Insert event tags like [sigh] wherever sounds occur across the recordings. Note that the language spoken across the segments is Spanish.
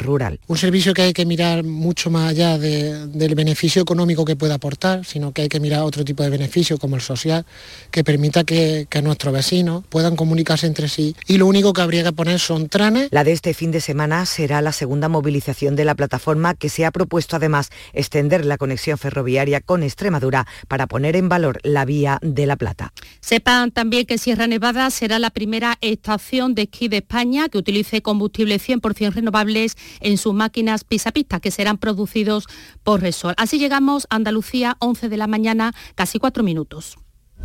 rural. Un servicio que hay que mirar mucho más allá del beneficio económico que pueda aportar, sino que hay que mirar otro tipo de beneficio como el social, que permita que, que nuestros vecinos puedan comunicarse entre sí. Y lo único que habría que poner son tranes. La de este fin de semana será la segunda movilización de la plataforma que se ha propuesto además extender la conexión ferroviaria con Extremadura para poner en valor la vía de La Plata. Sepan también que Sierra Nevada será la primera estación de esquí de España que utilice combustible 100% renovables en sus máquinas pisapista que serán producidos por Resol. Así llegamos a Andalucía, 11 de la mañana, casi cuatro minutos.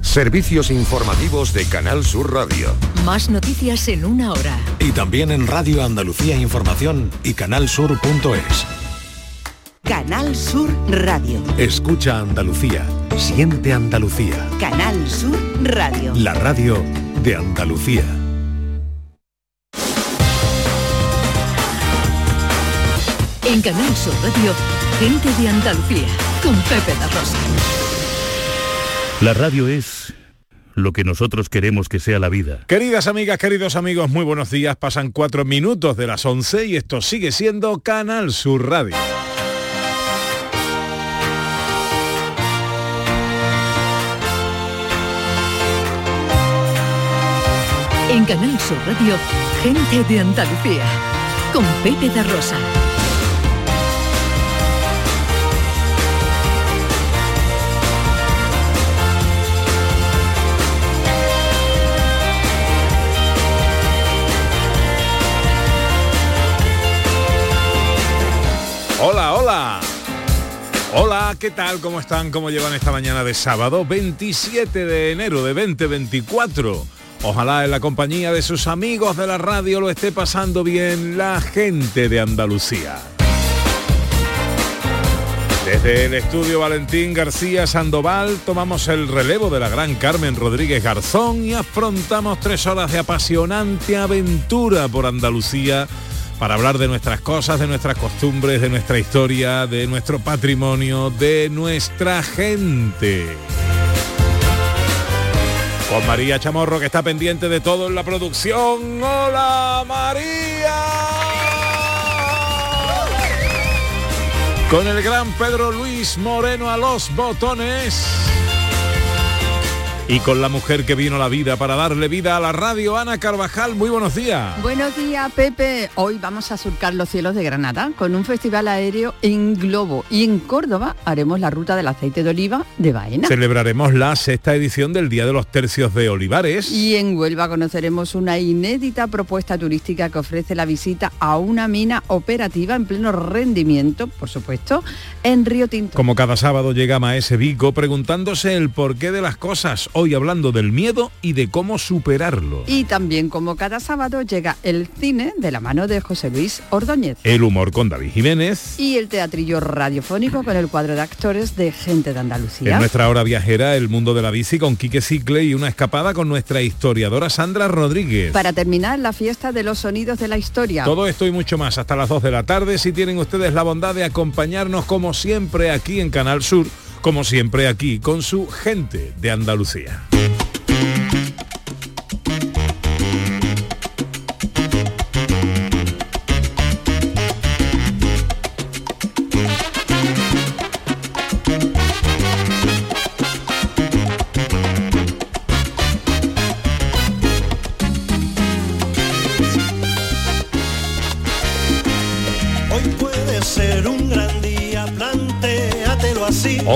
Servicios informativos de Canal Sur Radio. Más noticias en una hora. Y también en Radio Andalucía Información y canalsur.es. Canal Sur Radio. Escucha Andalucía. Siente Andalucía. Canal Sur Radio. La radio de Andalucía. En Canal Sur Radio, gente de Andalucía, con Pepe da Rosa. La radio es lo que nosotros queremos que sea la vida. Queridas amigas, queridos amigos, muy buenos días. Pasan cuatro minutos de las once y esto sigue siendo Canal Sur Radio. En Canal Sur Radio, gente de Andalucía, con Pepe da Rosa. Hola, hola. Hola, ¿qué tal? ¿Cómo están? ¿Cómo llevan esta mañana de sábado 27 de enero de 2024? Ojalá en la compañía de sus amigos de la radio lo esté pasando bien la gente de Andalucía. Desde el estudio Valentín García Sandoval tomamos el relevo de la gran Carmen Rodríguez Garzón y afrontamos tres horas de apasionante aventura por Andalucía para hablar de nuestras cosas, de nuestras costumbres, de nuestra historia, de nuestro patrimonio, de nuestra gente. Con María Chamorro que está pendiente de todo en la producción. ¡Hola María! Con el gran Pedro Luis Moreno a los botones. Y con la mujer que vino a la vida para darle vida a la radio, Ana Carvajal, muy buenos días. Buenos días, Pepe. Hoy vamos a surcar los cielos de Granada con un festival aéreo en globo y en Córdoba haremos la ruta del aceite de oliva de Baena. Celebraremos la sexta edición del Día de los Tercios de Olivares. Y en Huelva conoceremos una inédita propuesta turística que ofrece la visita a una mina operativa en pleno rendimiento, por supuesto, en Río Tinto. Como cada sábado llega Maese Vico preguntándose el porqué de las cosas hoy hablando del miedo y de cómo superarlo. Y también como cada sábado llega el cine de la mano de José Luis Ordóñez. El humor con David Jiménez. Y el teatrillo radiofónico con el cuadro de actores de Gente de Andalucía. En nuestra hora viajera, el mundo de la bici con Quique Cicle y una escapada con nuestra historiadora Sandra Rodríguez. Para terminar, la fiesta de los sonidos de la historia. Todo esto y mucho más hasta las 2 de la tarde si tienen ustedes la bondad de acompañarnos como siempre aquí en Canal Sur como siempre aquí con su gente de Andalucía.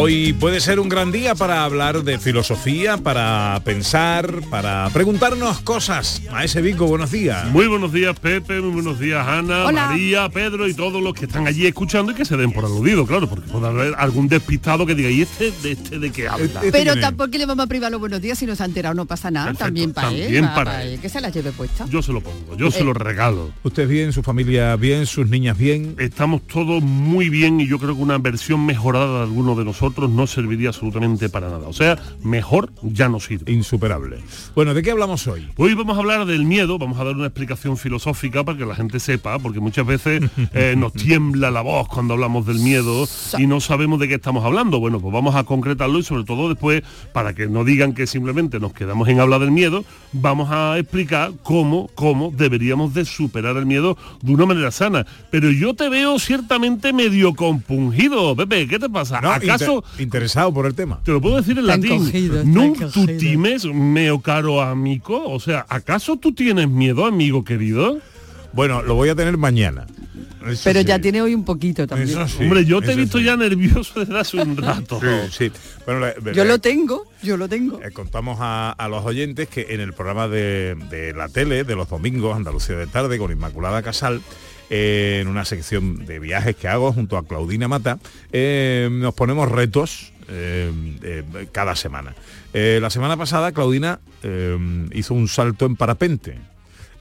Hoy puede ser un gran día para hablar de filosofía, para pensar, para preguntarnos cosas. A ese Vico, buenos días. Muy buenos días, Pepe, muy buenos días, Ana, Hola. María, Pedro y todos los que están allí escuchando y que se den por aludido, claro, porque puede haber algún despistado que diga, ¿y este de este de qué habla? Este Pero quién es? tampoco le vamos a privar los buenos días si no se ha enterado, no pasa nada. Perfecto, También para él. también va- para para él. él, Que se la lleve puesta. Yo se lo pongo, yo se Eh. lo regalo. Usted bien, su familia bien, sus niñas bien. Estamos todos muy bien y yo creo que una versión mejorada de ninguno de nosotros no serviría absolutamente para nada. O sea, mejor ya no sirve. Insuperable. Bueno, ¿de qué hablamos hoy? Hoy vamos a hablar del miedo, vamos a dar una explicación filosófica para que la gente sepa, porque muchas veces [laughs] eh, nos tiembla la voz cuando hablamos del miedo y no sabemos de qué estamos hablando. Bueno, pues vamos a concretarlo y sobre todo después, para que no digan que simplemente nos quedamos en hablar del miedo, vamos a explicar cómo, cómo deberíamos de superar el miedo de una manera sana. Pero yo te veo ciertamente medio compungido, Pepe, ¿qué te pasa? No, ¿Acaso inter- interesado por el tema? te lo puedo decir en latín. encogido, está Nun encogido. tu times meo caro amico. O sea, ¿acaso tú tienes miedo, amigo querido? Bueno, lo voy a tener mañana. Eso Pero sí. ya tiene hoy un poquito también. Eso sí, Hombre, yo te he visto sí. ya nervioso desde hace un rato. Sí, sí. Bueno, le- Yo lo tengo, yo lo tengo. eh, contamos a, a los oyentes que en el programa de, de la tele de los domingos, Andalucía de tarde, con Inmaculada Casal, en una sección de viajes que hago junto a Claudina Mata, eh, nos ponemos retos eh, eh, cada semana. La semana pasada Claudina hizo un salto en parapente.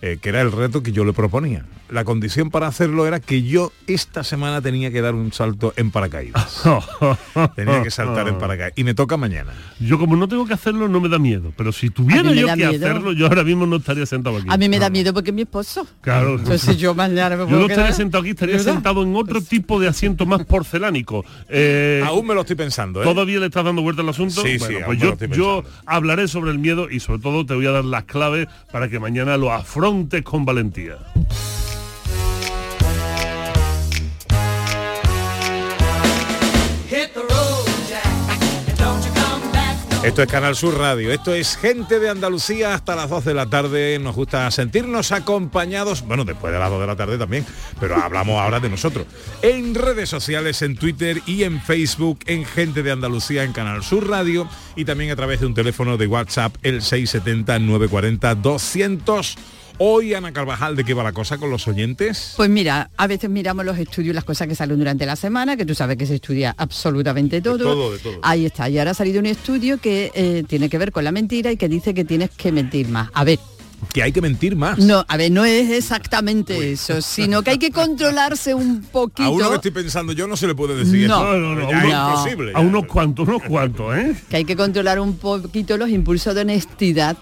que era el reto que yo le proponía. La condición para hacerlo era que yo esta semana tenía que dar un salto en paracaídas. [laughs] tenía que saltar en paracaídas. Y me toca mañana. Yo como no tengo que hacerlo no me da miedo, pero si tuviera yo que miedo. hacerlo, yo ahora mismo no estaría sentado aquí. A mí me da miedo porque es mi esposo. Claro. Entonces yo mañana me Yo puedo no estaría quedar. sentado aquí, estaría ¿Verdad? sentado en otro tipo de asiento más porcelánico. Eh, Aún me lo estoy pensando, ¿eh? ¿Todavía le estás dando vuelta al asunto? Sí, sí, bueno, pues yo, yo hablaré sobre el miedo y sobre todo te voy a dar las claves para que mañana lo afrontes con valentía. Esto es Canal Sur Radio, esto es gente de Andalucía hasta las 2 de la tarde. Nos gusta sentirnos acompañados, bueno, después de las 2 de la tarde también, pero hablamos ahora de nosotros. En redes sociales, en Twitter y en Facebook, en Gente de Andalucía en Canal Sur Radio y también a través de un teléfono de WhatsApp, el 670-940-200. Hoy, Ana Carvajal, ¿de qué va la cosa con los oyentes? Pues mira, a veces miramos los estudios, las cosas que salen durante la semana, que tú sabes que se estudia absolutamente todo. todo, de todo. Ahí está. Y ahora ha salido un estudio que eh, tiene que ver con la mentira y que dice que tienes que mentir más. A ver, Que hay que mentir más. no, a ver, no es exactamente eso, sino que hay que controlarse un poquito. [laughs] A uno que estoy pensando yo no se le puede decir No. eso. No, no, no, es uno- imposible. A unos cuantos, unos cuantos, ¿eh? que hay que controlar un poquito los impulsos de honestidad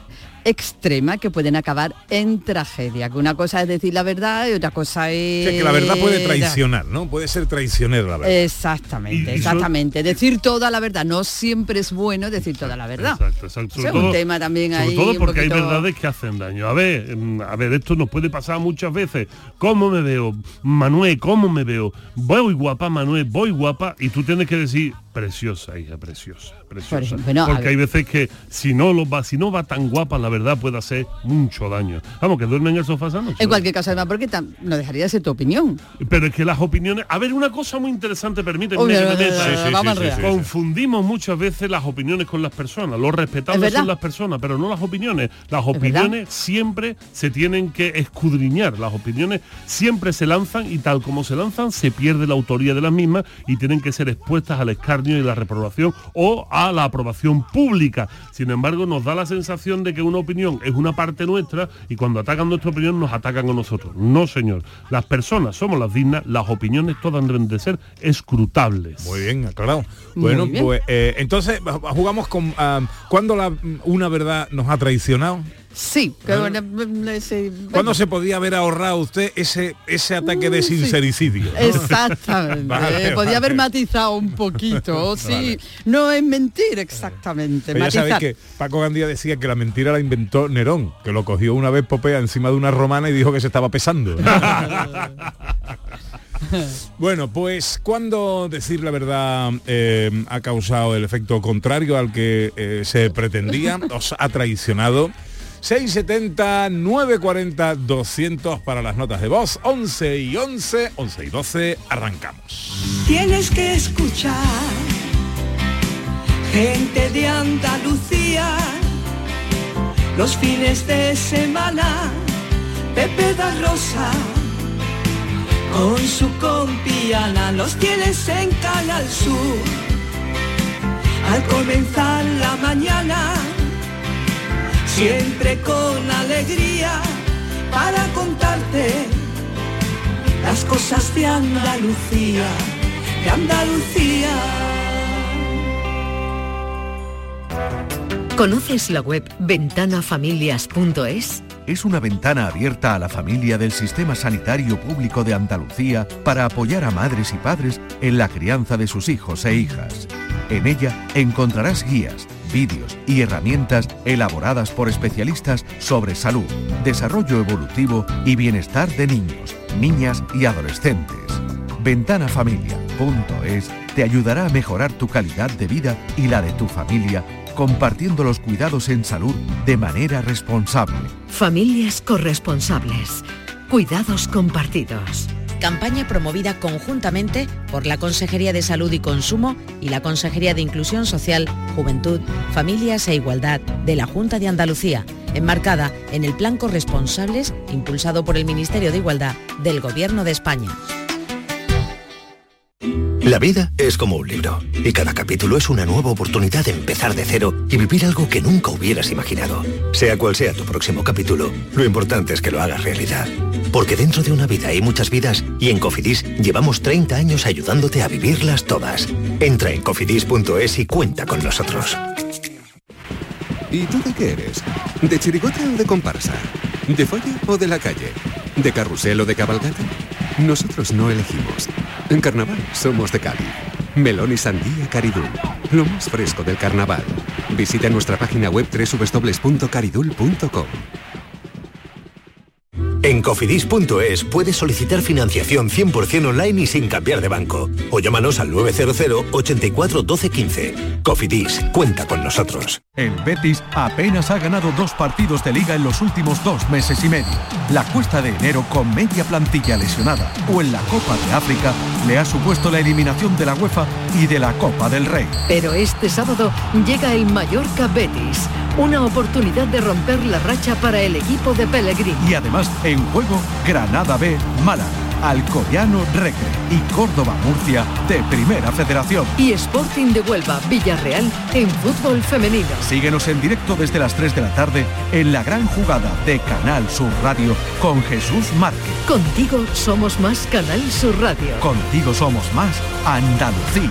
extrema que pueden acabar en tragedia. Que una cosa es decir la verdad y otra cosa es... O sea, que la verdad puede traicionar, ¿no? Puede ser traicionero la verdad. Exactamente, exactamente. Decir toda la verdad. No siempre es bueno decir toda la verdad. Exacto, exacto. Es un tema también sobre ahí todo porque hay verdades que hacen daño. A ver, mm, a ver, esto nos puede pasar muchas veces. ¿Cómo me veo? Manuel, ¿cómo me veo? Voy guapa, Manuel, voy guapa. Y tú tienes que decir, preciosa, hija, preciosa, preciosa. no, porque hay veces que si no lo va, si no va tan guapa, la verdad puede hacer mucho daño. Vamos, que duerme en el sofá esa noche. En cualquier caso, además, porque no dejaría de ser tu opinión. Pero es que las opiniones... A ver, una cosa muy interesante, permíteme Uy, que me meta. Confundimos muchas veces las opiniones con las personas. Lo Es respetables son las personas, pero no las opiniones. Las opiniones siempre se tienen que escudriñar. Las opiniones siempre se lanzan y tal como se lanzan se pierde la autoría de las mismas y tienen que ser expuestas al escarnio y la reprobación o a la aprobación pública. Sin embargo, nos da la sensación de que una opinión es una parte nuestra y cuando atacan nuestra opinión nos atacan a nosotros. No, señor. Las personas somos las dignas, las opiniones todas deben de ser escrutables. Muy bien, aclarado. Muy Bueno, bien. pues eh, entonces jugamos con ah, cuando la una verdad nos ha traicionado. Sí. que bueno, mm, ese- ¿Cuándo se podía haber ahorrado usted ese ese ataque de sí. sincericidio? no? [laughs] Exactamente. Vale, Podía vale. haber matizado un poquito, [laughs] sí. Vale. No es mentir, exactamente. Pero ya sabéis que Paco Gandía decía que la mentira la inventó Nerón, que lo cogió una vez Popea encima de una romana y dijo que se estaba pesando. [laughs] bueno, pues cuando decir la verdad eh, ha causado el efecto contrario al que eh, se pretendía, os ha traicionado. 670 940 200 para las notas de voz, 11 y 11, 11 y 12, arrancamos. Tienes que escuchar gente de Andalucía los fines de semana. Pepe da Rosa con su compiana los tienes en Canal Sur. Al comenzar la mañana, siempre con alegría para contarte las cosas de Andalucía, de Andalucía. ¿Conoces la web ventanafamilias.es? Es una ventana abierta a la familia del Sistema Sanitario Público de Andalucía para apoyar a madres y padres en la crianza de sus hijos e hijas. En ella encontrarás guías vídeos y herramientas elaboradas por especialistas sobre salud, desarrollo evolutivo y bienestar de niños, niñas y adolescentes. Ventanafamilia.es te ayudará a mejorar tu calidad de vida y la de tu familia compartiendo los cuidados en salud de manera responsable. Familias corresponsables. Cuidados compartidos. Campaña promovida conjuntamente por la Consejería de Salud y Consumo y la Consejería de Inclusión Social, Juventud, Familias e Igualdad de la Junta de Andalucía, enmarcada en el Plan Corresponsables impulsado por el Ministerio de Igualdad del Gobierno de España. La vida es como un libro y cada capítulo es una nueva oportunidad de empezar de cero y vivir algo que nunca hubieras imaginado. Sea cual sea tu próximo capítulo, lo importante es que lo hagas realidad. Porque dentro de una vida hay muchas vidas y en Cofidis llevamos 30 años ayudándote a vivirlas todas. Entra en cofidis.es y cuenta con nosotros. ¿Y tú de qué eres? ¿De chirigote o de comparsa? ¿De folla o de la calle? ¿De carrusel o de cabalgata? Nosotros no elegimos. En carnaval somos de Cádiz. Melón y sandía Caridul. Lo más fresco del carnaval. Visita nuestra página web www.caridul.com. En cofidis.es puedes solicitar financiación 100% online y sin cambiar de banco. O llámanos al 900 84 12 15. Cofidis, cuenta con nosotros. El Betis apenas ha ganado dos partidos de liga en los últimos dos meses y medio. La cuesta de enero con media plantilla lesionada o en la Copa de África le ha supuesto la eliminación de la UEFA y de la Copa del Rey. Pero este sábado llega el Mallorca Betis, una oportunidad de romper la racha para el equipo de Pellegrini. Y además en juego Granada B, Málaga, Alcoyano Recre y Córdoba Murcia de Primera Federación. Y Sporting de Huelva, Villarreal en fútbol femenino. Síguenos en directo desde las 3 de la tarde en la gran jugada de Canal Sur Radio con Jesús Márquez. Contigo somos más Canal Sur Radio. Contigo somos más Andalucía.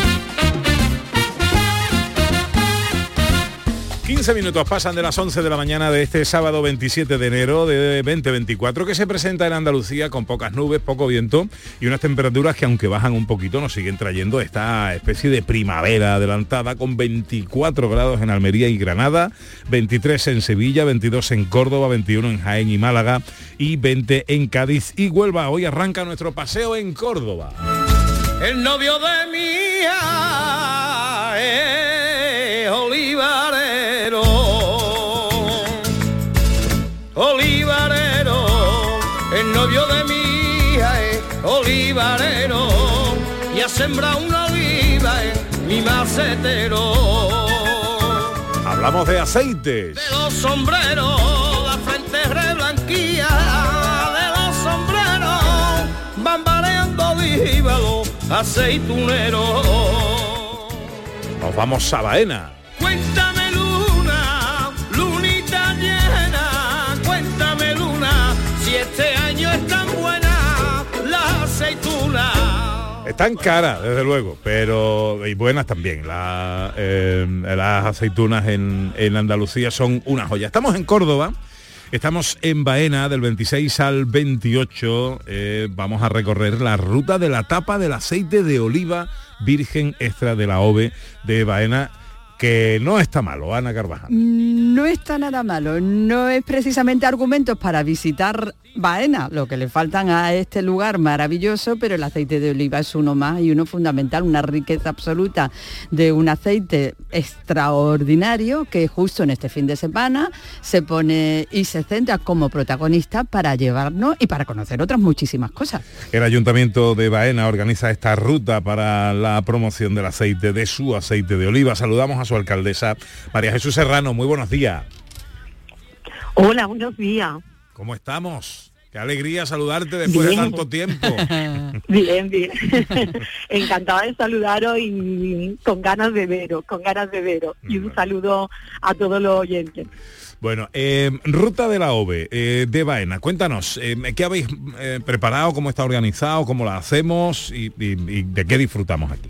15 minutos pasan de las 11 de la mañana de este sábado 27 de enero de 2024 que se presenta en Andalucía con pocas nubes, poco viento y unas temperaturas que aunque bajan un poquito nos siguen trayendo esta especie de primavera adelantada con 24 grados en Almería y Granada, 23 en Sevilla, 22 en Córdoba, 21 en Jaén y Málaga y 20 en Cádiz y Huelva. Hoy arranca nuestro paseo en Córdoba. El novio de mi sembrado una oliva en mi macetero. Hablamos de aceites. De los sombreros, la frente reblanquía, de los sombreros, bambaleando díbalo, aceitunero. Nos vamos a Baena. Están caras, desde luego, pero y buenas también. Eh, las aceitunas en, en Andalucía son una joya. Estamos en Córdoba. Estamos en Baena del 26 al 28. eh, vamos a recorrer la ruta de la tapa del aceite de oliva virgen extra de la OVE de Baena, que no está malo, Ana Carvajal. No está nada malo, no es precisamente argumentos para visitar Baena, lo que le faltan a este lugar maravilloso, pero el aceite de oliva es uno más y uno fundamental, una riqueza absoluta de un aceite extraordinario que justo en este fin de semana se pone y se centra como protagonista para llevarnos y para conocer otras muchísimas cosas. El Ayuntamiento de Baena organiza esta ruta para la promoción del aceite, de su aceite de oliva. Saludamos a su alcaldesa, María Jesús Serrano. Muy buenos días. Hola, buenos días. ¿Cómo estamos? Qué alegría saludarte después Bien. de tanto tiempo. [laughs] Bien, bien. [laughs] Encantada de saludaros y con ganas de veros, con ganas de veros. Y un saludo a todos los oyentes. Bueno, eh, ruta de la OVE eh, de Baena, cuéntanos, eh, ¿qué habéis preparado, cómo está organizado, cómo la hacemos y, y- y de qué disfrutamos aquí?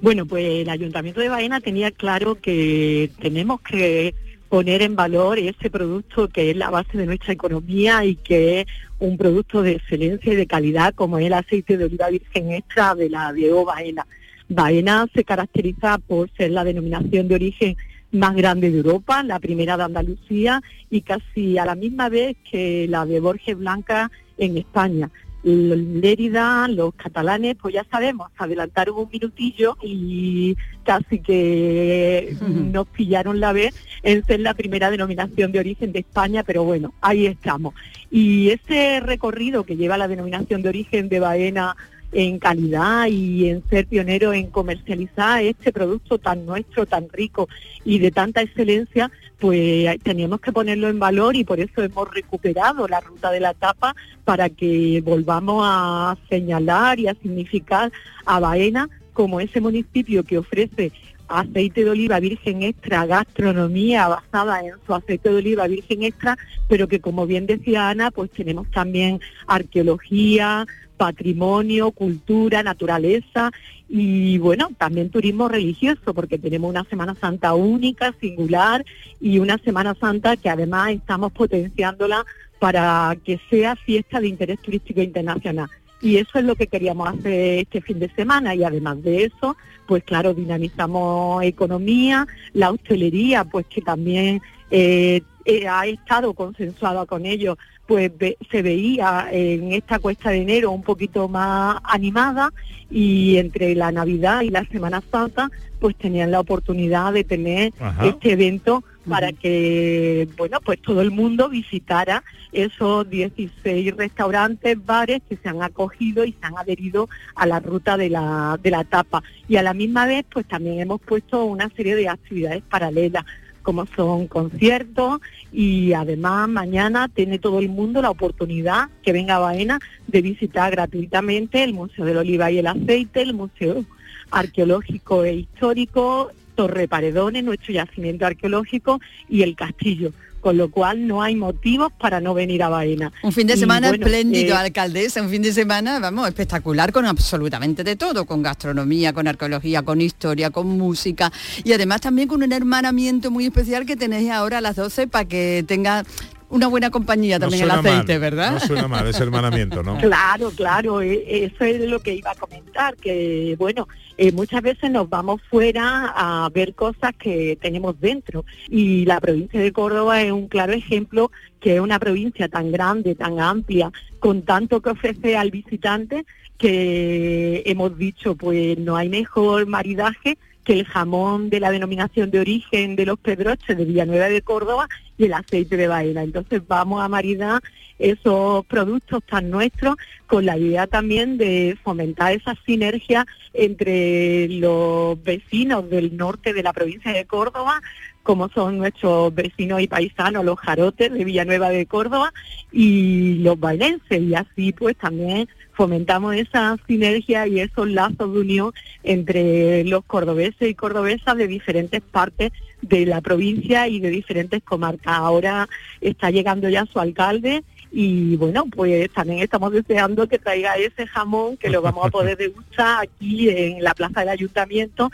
Bueno, pues el Ayuntamiento de Baena tenía claro que tenemos que poner en valor ese producto que es la base de nuestra economía y que es un producto de excelencia y de calidad como es el aceite de oliva virgen extra de la Diego Baena. Baena se caracteriza por ser la denominación de origen más grande de Europa, la primera de Andalucía y casi a la misma vez que la de Borges Blanca en España. L- Lérida, los catalanes, pues ya sabemos, adelantaron un minutillo y casi que nos pillaron la vez en ser la primera denominación de origen de España, pero bueno, ahí estamos. Y ese recorrido que lleva la denominación de origen de Baena en calidad y en ser pionero en comercializar este producto tan nuestro, tan rico y de tanta excelencia, pues teníamos que ponerlo en valor y por eso hemos recuperado la ruta de la tapa para que volvamos a señalar y a significar a Baena como ese municipio que ofrece aceite de oliva virgen extra, gastronomía basada en su aceite de oliva virgen extra, pero que como bien decía Ana, pues tenemos también arqueología, patrimonio, cultura, naturaleza y bueno, también turismo religioso, porque tenemos una Semana Santa única, singular y una Semana Santa que además estamos potenciándola para que sea fiesta de interés turístico internacional. Y eso es lo que queríamos hacer este fin de semana y además de eso, pues claro, dinamizamos economía, la hostelería, pues que también eh, eh, ha estado consensuada con ellos, pues ve- se veía en esta cuesta de enero un poquito más animada y entre la Navidad y la Semana Santa, pues tenían la oportunidad de tener Ajá. este evento para que, bueno, pues todo el mundo visitara esos 16 restaurantes, bares que se han acogido y se han adherido a la ruta de la, de la tapa. Y a la misma vez, pues también hemos puesto una serie de actividades paralelas como son conciertos y además mañana tiene todo el mundo la oportunidad que venga a Baena de visitar gratuitamente el Museo del Oliva y el Aceite, el Museo Arqueológico e Histórico, Torre Paredones, nuestro yacimiento arqueológico y el castillo, con lo cual no hay motivos para no venir a Baena. Un fin de semana bueno, espléndido, eh, alcaldesa, un fin de semana, vamos, espectacular con absolutamente de todo, con gastronomía, con arqueología, con historia, con música y además también con un hermanamiento muy especial que tenéis ahora a las 12 para que tenga una buena compañía No también el suena aceite, mal, ¿verdad? No suena mal ese hermanamiento, ¿no? [laughs] Claro, claro, e- eso es lo que iba a comentar, que bueno, eh, muchas veces nos vamos fuera a ver cosas que tenemos dentro y la provincia de Córdoba es un claro ejemplo que es una provincia tan grande, tan amplia, con tanto que ofrece al visitante que hemos dicho pues no hay mejor maridaje que el jamón de la denominación de origen de los Pedroches de Villanueva de Córdoba y el aceite de Baena. Entonces vamos a maridar esos productos tan nuestros con la idea también de fomentar esa sinergia entre los vecinos del norte de la provincia de Córdoba, como son nuestros vecinos y paisanos, los jarotes de Villanueva de Córdoba y los bainenses. Y así pues también fomentamos esa sinergia y esos lazos de unión entre los cordobeses y cordobesas de diferentes partes de la provincia y de diferentes comarcas. Ahora está llegando ya su alcalde y bueno, pues también estamos deseando que traiga ese jamón que lo vamos a poder [laughs] degustar aquí en la plaza del ayuntamiento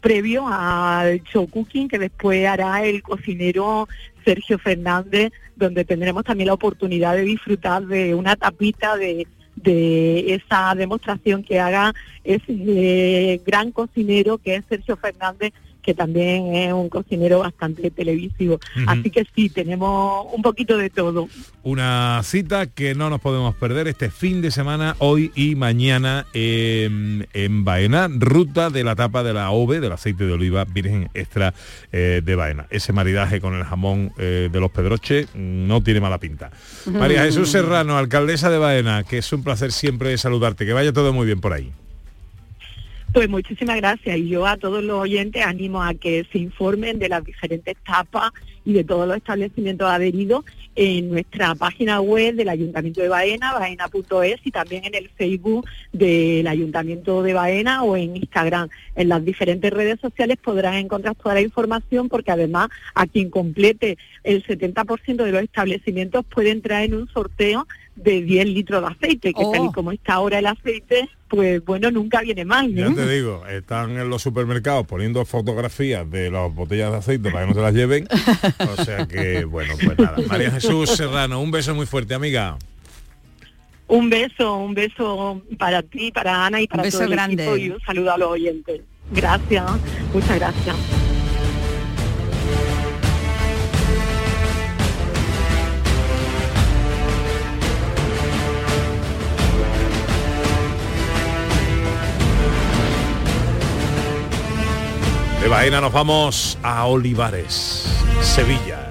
previo al show cooking que después hará el cocinero Sergio Fernández, donde tendremos también la oportunidad de disfrutar de una tapita de, de esa demostración que haga ese gran cocinero que es Sergio Fernández que también es un cocinero bastante televisivo. Así que sí, tenemos un poquito de todo. Una cita que no nos podemos perder este fin de semana, hoy y mañana en, en Baena, ruta de la tapa de la OVE, del aceite de oliva virgen extra eh, de Baena. Ese maridaje con el jamón eh, de los Pedroches no tiene mala pinta. María Jesús Serrano, alcaldesa de Baena, que es un placer siempre saludarte, que vaya todo muy bien por ahí. Pues muchísimas gracias. Y yo a todos los oyentes animo a que se informen de las diferentes etapas y de todos los establecimientos adheridos en nuestra página web del Ayuntamiento de Baena, baena.es y también en el Facebook del Ayuntamiento de Baena o en Instagram. En las diferentes redes sociales podrán encontrar toda la información porque además a quien complete el 70% de los establecimientos puede entrar en un sorteo de 10 litros de aceite, que tal y Oh. como está ahora el aceite, pues bueno, nunca viene mal, Ya ¿no? te digo, están en los supermercados poniendo fotografías de las botellas de aceite para que no se las lleven. [laughs] O sea que, bueno, pues nada. María Jesús Serrano, un beso muy fuerte, amiga. Un beso, un beso para ti, para Ana y para beso todo el grande. equipo y un saludo a los oyentes. Gracias, muchas gracias. De Baena nos vamos a Olivares, Sevilla.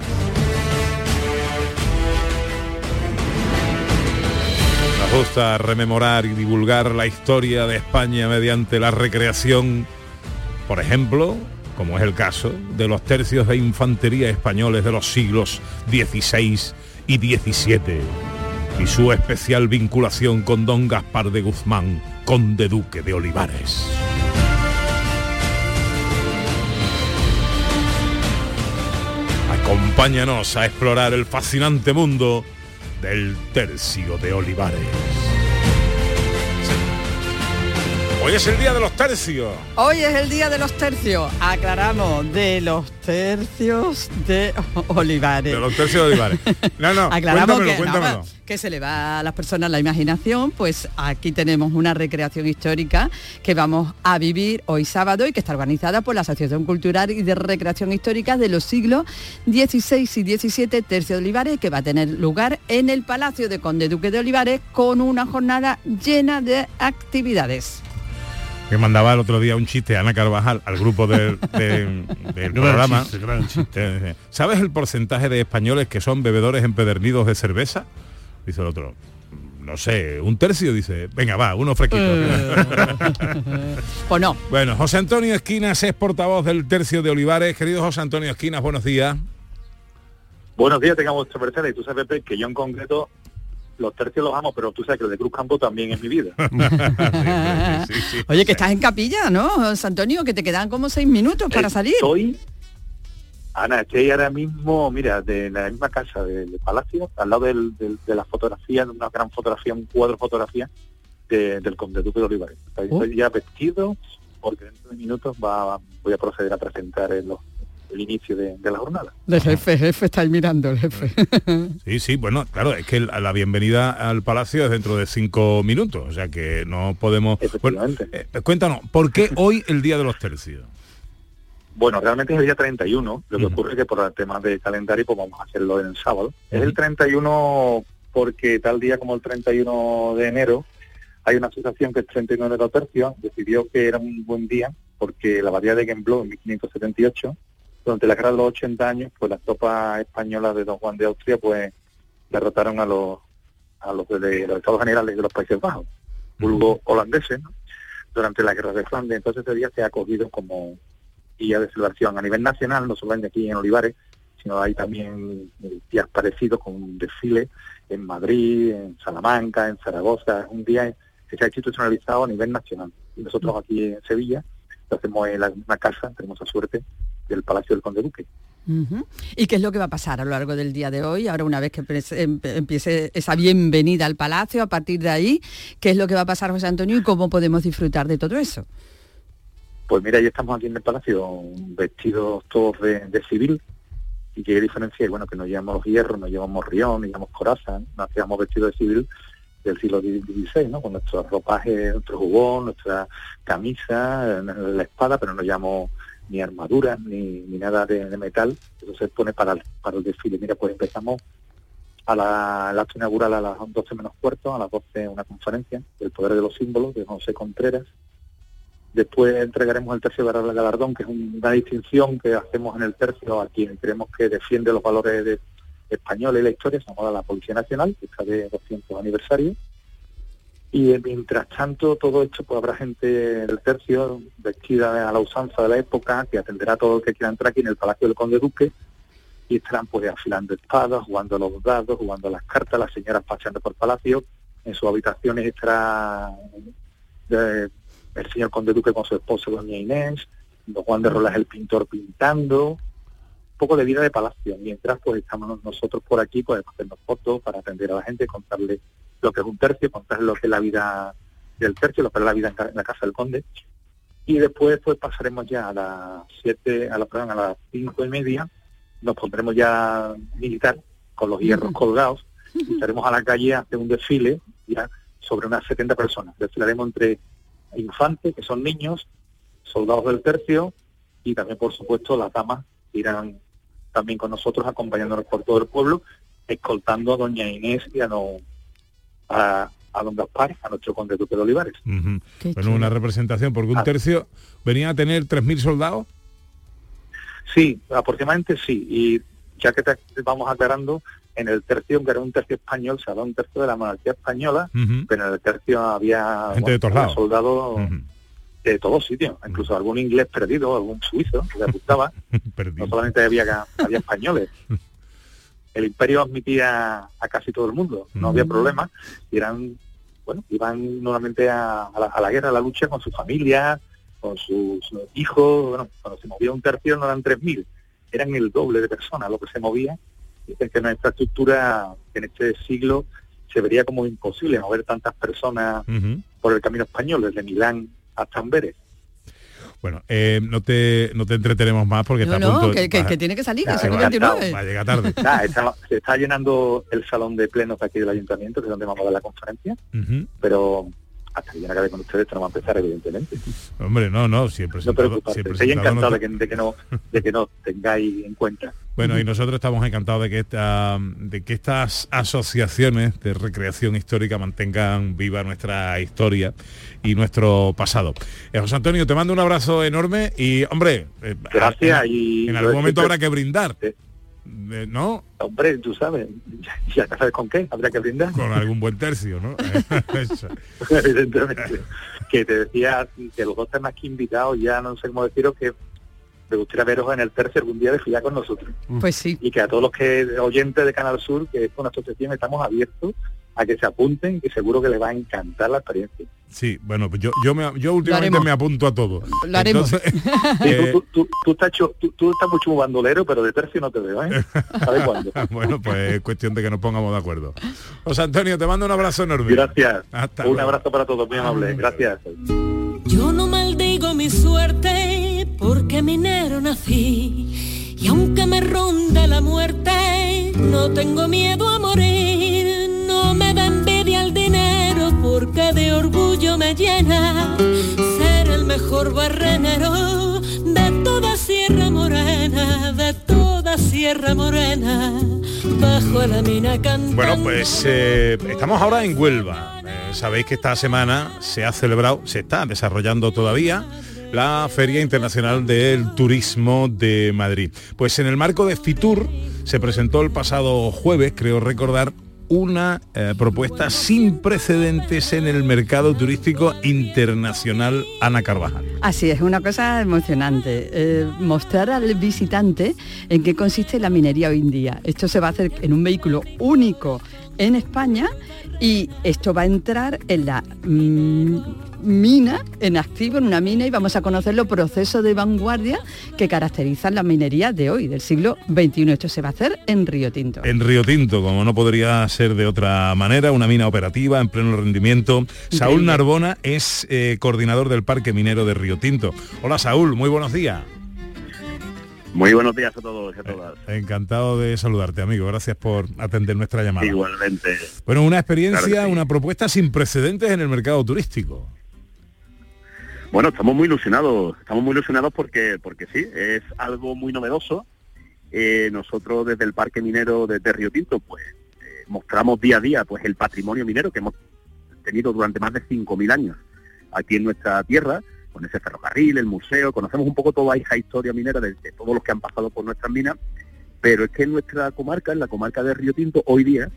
Nos gusta rememorar y divulgar la historia de España mediante la recreación, por ejemplo, como es el caso, de los tercios de infantería españoles de los siglos XVI y XVII y su especial vinculación con don Gaspar de Guzmán, conde duque de Olivares. Acompáñanos a explorar el fascinante mundo del tercio de Olivares. Hoy es el día de los tercios. Hoy es el día de los tercios. Aclaramos de los tercios de [laughs] Olivares. De los tercios de Olivares. No, no, [laughs] Aclaramos cuéntamelo, que, cuéntamelo. no, que se le va a las personas la imaginación, pues aquí tenemos una recreación histórica que vamos a vivir hoy sábado y que está organizada por la Asociación Cultural y de Recreación Histórica de los siglos XVI y XVII, Tercio de Olivares, que va a tener lugar en el Palacio de Conde Duque de Olivares con una jornada llena de actividades. Que mandaba el otro día un chiste Ana Carvajal al grupo del, del- [laughs] del Gran programa. chiste, gran Eh, ¿Sabes el porcentaje de españoles que son bebedores empedernidos de cerveza? Dice el otro. No sé, un tercio dice, venga va, uno fresquito. [laughs] Pues no. bueno, José Antonio Esquinas es portavoz del tercio de Olivares. Querido José Antonio Esquinas, buenos días. Buenos días, tengamos vuestra merced. Y tú sabes, Pepe, que yo en concreto los tercios los amo, pero tú sabes que el de Cruz Campo también es mi vida. [laughs] Oye, que estás en capilla, ¿no, José Antonio? Que te quedan como seis minutos para salir. Estoy, Ana, estoy ahora mismo, mira, de la misma casa del Palacio, al lado del- del- de la fotografía, de una gran fotografía, un cuadro de fotografía de- del Conde Duque de Olivares. Estoy, Oh. estoy ya vestido, porque dentro de minutos va, voy a proceder a presentar el, el inicio de, de la jornada. El jefe, el jefe está ahí mirando, el jefe. [laughs] Sí, sí, bueno, claro, es que la bienvenida al palacio es dentro de cinco minutos, o sea que no podemos... Bueno, eh, cuéntanos, ¿por qué [laughs] hoy el Día de los Tercios? Bueno, realmente es el día 31, lo que ocurre es que por el tema de calendario pues vamos a hacerlo en el sábado. Es el 31 porque tal día como el 31 de enero hay una asociación que es 39 de los tercios, decidió que era un buen día porque la abadía de Gembloux en 1578, durante la guerra de los 80 años, pues las tropas españolas de Don Juan de Austria pues derrotaron a los a los de los estados generales de los Países Bajos, vulgo holandeses, ¿no? durante la guerra de Flandes. Entonces ese día se ha acogido como día de celebración a nivel nacional, no solamente aquí en Olivares, sino hay también días parecidos con un desfile en Madrid, en Salamanca, en Zaragoza. Un día que se ha institucionalizado a nivel nacional. Y nosotros aquí en Sevilla lo hacemos en la misma casa, tenemos la suerte del Palacio del Conde Duque. ¿Y qué es lo que va a pasar a lo largo del día de hoy? Ahora una vez que em- empiece esa bienvenida al palacio, a partir de ahí, ¿qué es lo que va a pasar, José Antonio, y cómo podemos disfrutar de todo eso? Pues mira, ya estamos aquí en el Palacio vestidos todos de, de civil. Y qué diferencia hay, bueno, que no llevamos hierro, no llevamos rión, no llevamos coraza, ¿no? nos llevamos vestidos de civil del siglo XVI, ¿no? Con nuestro ropaje, nuestro jubón, nuestra camisa, la espada, pero no llevamos ni armaduras ni, ni nada de, metal. Eso se pone para el, para el desfile. Mira, pues empezamos a la, el acto inaugural a las 12 menos cuarto, a las 12 una conferencia del poder de los símbolos de José Contreras. Después entregaremos el tercio de galardón, que es una distinción que hacemos en el tercio a quien creemos que defiende los valores de- españoles y la historia, se llama la Policía Nacional, que está de 200 aniversario. Y eh, mientras tanto, todo esto, pues habrá gente del tercio vestida a la usanza de la época que atenderá a todo el que quiera entrar aquí en el Palacio del Conde Duque y estarán pues afilando espadas, jugando a los dados, jugando las cartas, las señoras paseando por palacio. En sus habitaciones estará eh, el señor Conde Duque con su esposa, doña Inés, don Juan de Rolas el pintor pintando, un poco de vida de palacio. Mientras pues estamos nosotros por aquí, pues hacernos fotos para atender a la gente, contarle lo que es un tercio, contarle lo que es la vida del tercio, lo que es la vida en, la casa del conde. Y después pues pasaremos ya a las siete, a la perdón, a las cinco y media, nos pondremos ya militar con los hierros colgados y estaremos a la calle a hacer un desfile ya sobre unas 70 personas. Desfilaremos entre infantes, que son niños, soldados del tercio y también, por supuesto, las damas que irán también con nosotros acompañándonos por todo el pueblo, escoltando a doña Inés y a, no, a, a don Gaspar, a nuestro conde Duque de Olivares. Ujú. Qué Bueno, una representación, porque un Ah. tercio venía a tener 3.000 soldados. Sí, aproximadamente sí. Y ya que te vamos aclarando, en el tercio, que era un tercio español, se habla un tercio de la monarquía española, pero en el tercio había, Gente de todos había lados. soldados de todos sitios, incluso algún inglés perdido, algún suizo que le gustaba. [laughs] no solamente había, había españoles. [laughs] El imperio admitía a casi todo el mundo, no había problema, y eran, bueno, iban normalmente a, a la, a la guerra, a la lucha con su familia, con sus hijos, bueno, cuando se movía un tercio no eran 3.000, eran el doble de personas lo que se movía. Dicen que nuestra estructura en este siglo se vería como imposible mover tantas personas por el camino español, desde Milán hasta Amberes. Bueno, eh, no te no te entretenemos más porque No, está a no, punto que, que- va- que tiene que salir, que son va, 29. va a llegar tarde. [laughs] Está- se está llenando el salón de plenos de aquí del ayuntamiento, que es donde vamos a dar la conferencia, pero hasta que yo no acabe con ustedes, esto no va a empezar, evidentemente. [laughs] Hombre, no, no, siempre No preocuparse, estoy encantado de que, de que no de que no tengáis en cuenta. Bueno, y nosotros estamos encantados de que esta, de que estas asociaciones de recreación histórica mantengan viva nuestra historia y nuestro pasado. Eh, José Antonio, te mando un abrazo enorme y, hombre, eh, Gracias en, y en algún momento habrá que brindar. Eh, ¿No? Hombre, tú sabes, ya, ya sabes con qué, habría que brindar. Con algún buen tercio, ¿no? [laughs] [laughs] Evidentemente. Que te decía que los dos temas que invitados, ya no sé cómo deciros que me gustaría veros en el tercer algún día de filar con nosotros. Pues sí. Y que a todos los que oyentes de Canal Sur, que es una asociación, estamos abiertos a que se apunten y que seguro que les va a encantar la experiencia. Sí, bueno, pues yo, yo, me, yo últimamente me apunto a todo. Lo haremos. Entonces, [laughs] [laughs] eh, tú, tú- tú estás hecho- tú- tú estás mucho bandolero, pero de tercio no te veo, ¿eh? ¿Sabes cuándo? [laughs] bueno, pues es cuestión de que nos pongamos de acuerdo. José Antonio, te mando un abrazo enorme. Gracias. Hasta Un luego. abrazo para todos, muy amable. Gracias. Yo no maldigo mi suerte porque minero nací. Y aunque me ronde la muerte, no tengo miedo a morir. Porque de orgullo me llena ser el mejor barrenero de toda Sierra Morena, de toda Sierra Morena, bajo la mina cantando. Bueno, pues eh, estamos ahora en Huelva. Eh, sabéis que esta semana se ha celebrado, se está desarrollando todavía la Feria Internacional del Turismo de Madrid. Pues en el marco de Fitur se presentó el pasado jueves, creo recordar, una eh, propuesta sin precedentes en el mercado turístico internacional Ana Carvajal. Así es, una cosa emocionante. eh, mostrar al visitante en qué consiste la minería hoy en día. Esto se va a hacer en un vehículo único en España y esto va a entrar en la mm, mina, en activo, en una mina, y vamos a conocer los procesos de vanguardia que caracterizan la minería de hoy, del siglo XXI. Esto se va a hacer en Río Tinto. En Río Tinto, como no podría ser de otra manera, una mina operativa en pleno rendimiento. Saúl Increíble. Narbona es eh, coordinador del Parque Minero de Río Tinto. Hola Saúl, muy buenos días. Muy buenos días a todos y a todas. Encantado de saludarte, amigo. Gracias por atender nuestra llamada. Igualmente. Bueno, una experiencia, Claro que sí. una propuesta sin precedentes en el mercado turístico. Bueno, estamos muy ilusionados, estamos muy ilusionados porque, porque sí, es algo muy novedoso. Eh, nosotros desde el Parque Minero de, de Río Tinto, pues eh, mostramos día a día pues el patrimonio minero que hemos tenido durante más de 5.000 años aquí en nuestra tierra, con ese ferrocarril, el museo, conocemos un poco toda esa historia minera de, de todos los que han pasado por nuestras minas, pero es que en nuestra comarca, en la comarca de Río Tinto, hoy día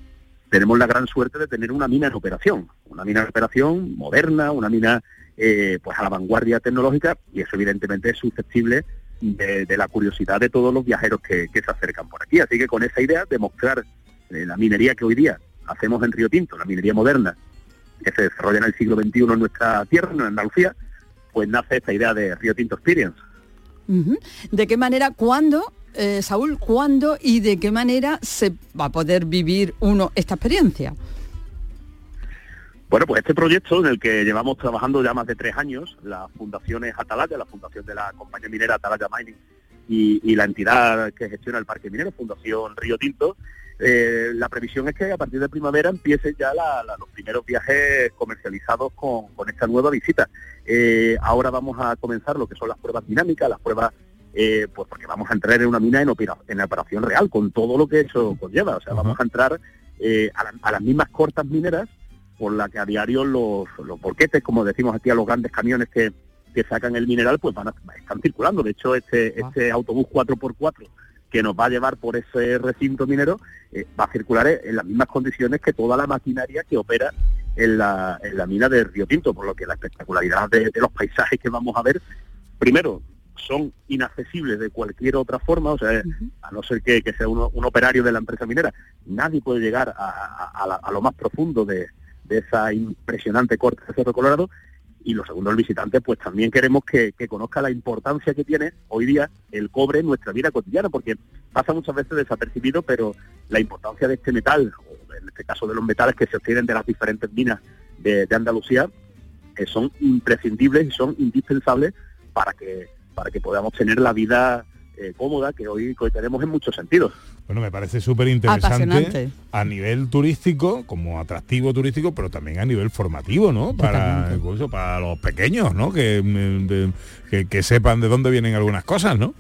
tenemos la gran suerte de tener una mina en operación, una mina en operación moderna, una mina eh, pues a la vanguardia tecnológica y eso evidentemente es susceptible de, la curiosidad de todos los viajeros que, se acercan por aquí. Así que con esa idea de mostrar eh, la minería que hoy día hacemos en Río Tinto, la minería moderna, que se desarrolla en el siglo XXI en nuestra tierra, en Andalucía, pues nace esta idea de Río Tinto Experience. ¿De qué manera, cuándo, eh, Saúl, cuándo y de qué manera se va a poder vivir uno esta experiencia? Bueno, pues este proyecto en el que llevamos trabajando ya más de tres años, las fundaciones Atalaya, la fundación de la compañía minera Atalaya Mining y, la entidad que gestiona el parque minero, Fundación Río Tinto, eh, la previsión es que a partir de primavera empiecen ya los primeros viajes comercializados con, esta nueva visita. Eh, ahora vamos a comenzar lo que son las pruebas dinámicas, las pruebas, eh, pues porque vamos a entrar en una mina en, operación real, con todo lo que eso conlleva. O sea, vamos a entrar a, las mismas cortas mineras por la que a diario los, los bolquetes, como decimos aquí a los grandes camiones que, sacan el mineral, pues van a, están circulando. De hecho, este, ah. este autobús 4x4 que nos va a llevar por ese recinto minero eh, va a circular en las mismas condiciones que toda la maquinaria que opera en la, en la mina de Río Tinto, por lo que la espectacularidad de, los paisajes que vamos a ver, primero, son inaccesibles de cualquier otra forma, o sea, a no ser que, sea un operario de la empresa minera, nadie puede llegar a lo más profundo de, de esa impresionante corte de Cerro Colorado. Y lo segundo, el visitante, pues también queremos que, conozca la importancia que tiene hoy día el cobre en nuestra vida cotidiana, porque pasa muchas veces desapercibido, pero la importancia de este metal, o en este caso de los metales que se obtienen de las diferentes minas de, Andalucía, que son imprescindibles y son indispensables para que, para que podamos tener la vida eh, cómoda que hoy, que hoy tenemos en muchos sentidos. Bueno, me parece súper interesante a nivel turístico, como atractivo turístico, pero también a nivel formativo, ¿no? Para, para los pequeños, ¿no? Que, que, sepan de dónde vienen algunas cosas, ¿no?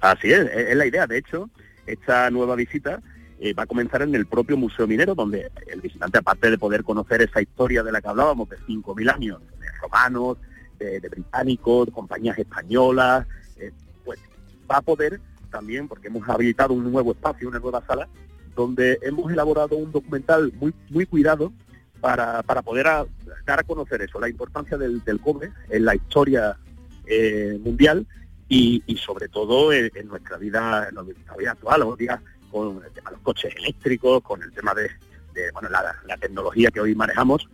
Así es, es la idea. De hecho, esta nueva visita eh, va a comenzar en el propio Museo Minero, donde el visitante, aparte de poder conocer esa historia de la que hablábamos, de 5.000 años, de romanos, de, británicos, de compañías españolas, pues va a poder también porque hemos habilitado un nuevo espacio, una nueva sala, donde hemos elaborado un documental muy, muy cuidado para, poder dar a conocer eso, la importancia del, cobre en la historia eh, mundial y, sobre todo en, nuestra vida, en nuestra vida actual, los días con el tema de los coches eléctricos, con el tema de, bueno, la, tecnología que hoy manejamos,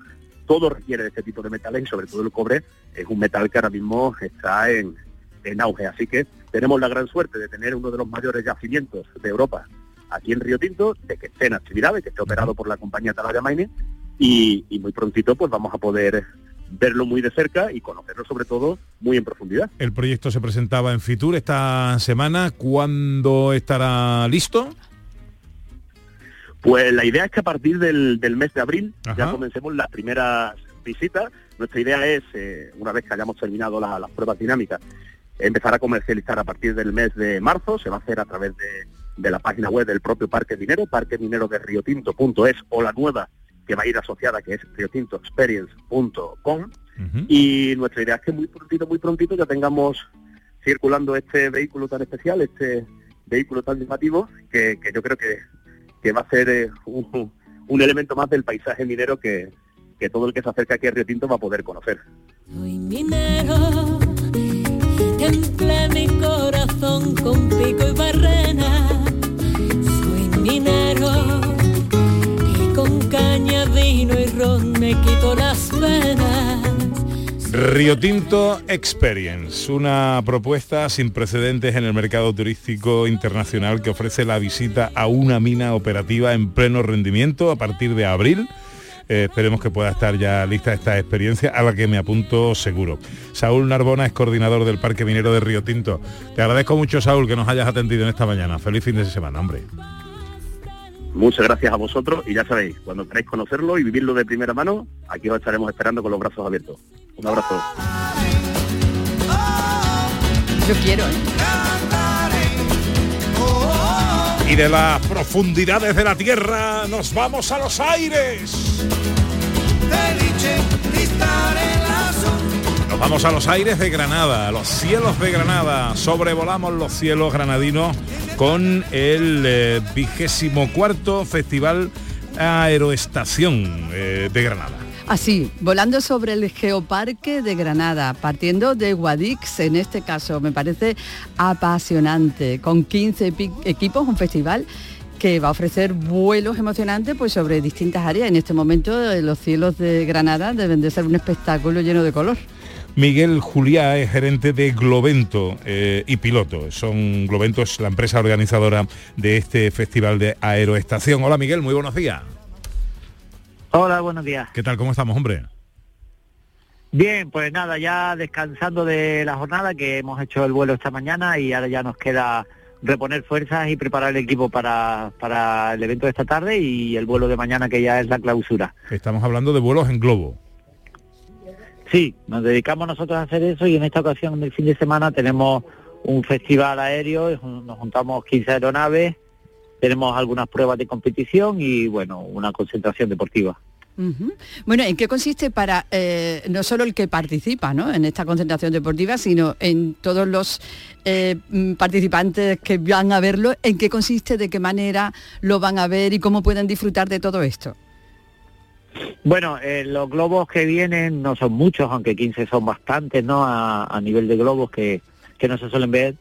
todo requiere de este tipo de metales y sobre todo el cobre es un metal que ahora mismo está en, en auge. Así que tenemos la gran suerte de tener uno de los mayores yacimientos de Europa aquí en Río Tinto, de que esté en actividad, de que esté operado por la compañía Talaya Mining y, muy prontito pues vamos a poder verlo muy de cerca y conocerlo sobre todo muy en profundidad. El proyecto se presentaba en Fitur esta semana. ¿Cuándo estará listo? Pues la idea es que a partir del, mes de abril ya comencemos las primeras visitas. Nuestra idea es, eh, una vez que hayamos terminado las pruebas dinámicas, empezar a comercializar a partir del mes de marzo, se va a hacer a través de, la página web del propio Parque Minero, parque minero de riotinto.es o la nueva que va a ir asociada que es riotintoexperience.com y nuestra idea es que muy prontito, muy prontito ya tengamos circulando este vehículo tan especial, este vehículo tan llamativo que, yo creo que, va a ser eh, un, elemento más del paisaje minero que, que todo el que se acerca aquí a Río Tinto va a poder conocer. Río Tinto Experience, una propuesta sin precedentes en el mercado turístico internacional que ofrece la visita a una mina operativa en pleno rendimiento a partir de abril eh, esperemos que pueda estar ya lista esta experiencia a la que me apunto seguro. Saúl Narbona es coordinador del Parque Minero de Río Tinto. Te agradezco mucho, Saúl, que nos hayas atendido en esta mañana. Feliz fin de semana, hombre. Muchas gracias a vosotros y ya sabéis, cuando queráis conocerlo y vivirlo de primera mano, aquí os estaremos esperando con los brazos abiertos. Un abrazo. Yo quiero, ¿eh? Y de las profundidades de la tierra nos vamos a los aires. Nos vamos a los aires de Granada, a los cielos de Granada. Sobrevolamos los cielos granadinos con el eh, vigésimo cuarto Festival aeroestación eh, de Granada. Así, volando sobre el Geoparque de Granada, partiendo de Guadix, en este caso, me parece apasionante, con 15 epi- equipos, un festival que va a ofrecer vuelos emocionantes pues sobre distintas áreas. En este momento eh, los cielos de Granada deben de ser un espectáculo lleno de color. Miguel Juliá es gerente de Globento eh, y piloto. Son Globento es la empresa organizadora de este festival de aeroestación. Hola Miguel, muy buenos días. Hola, buenos días. ¿Qué tal? ¿Cómo estamos, hombre? Bien, pues nada, ya descansando de la jornada que hemos hecho el vuelo esta mañana y ahora ya nos queda reponer fuerzas y preparar el equipo para, para el evento de esta tarde y el vuelo de mañana que ya es la clausura. Estamos hablando de vuelos en globo. Sí, nos dedicamos nosotros a hacer eso y en esta ocasión, en el fin de semana, tenemos un festival aéreo, nos juntamos 15 aeronaves, tenemos algunas pruebas de competición y, bueno, una concentración deportiva. Bueno, ¿en qué consiste para eh, no solo el que participa ¿no? en esta concentración deportiva, sino en todos los eh, mm, participantes que van a verlo? ¿En qué consiste, de qué manera lo van a ver y cómo pueden disfrutar de todo esto? Bueno, eh, los globos que vienen no son muchos, aunque 15 son bastantes, ¿no? A, a nivel de globos que, que no se suelen ver,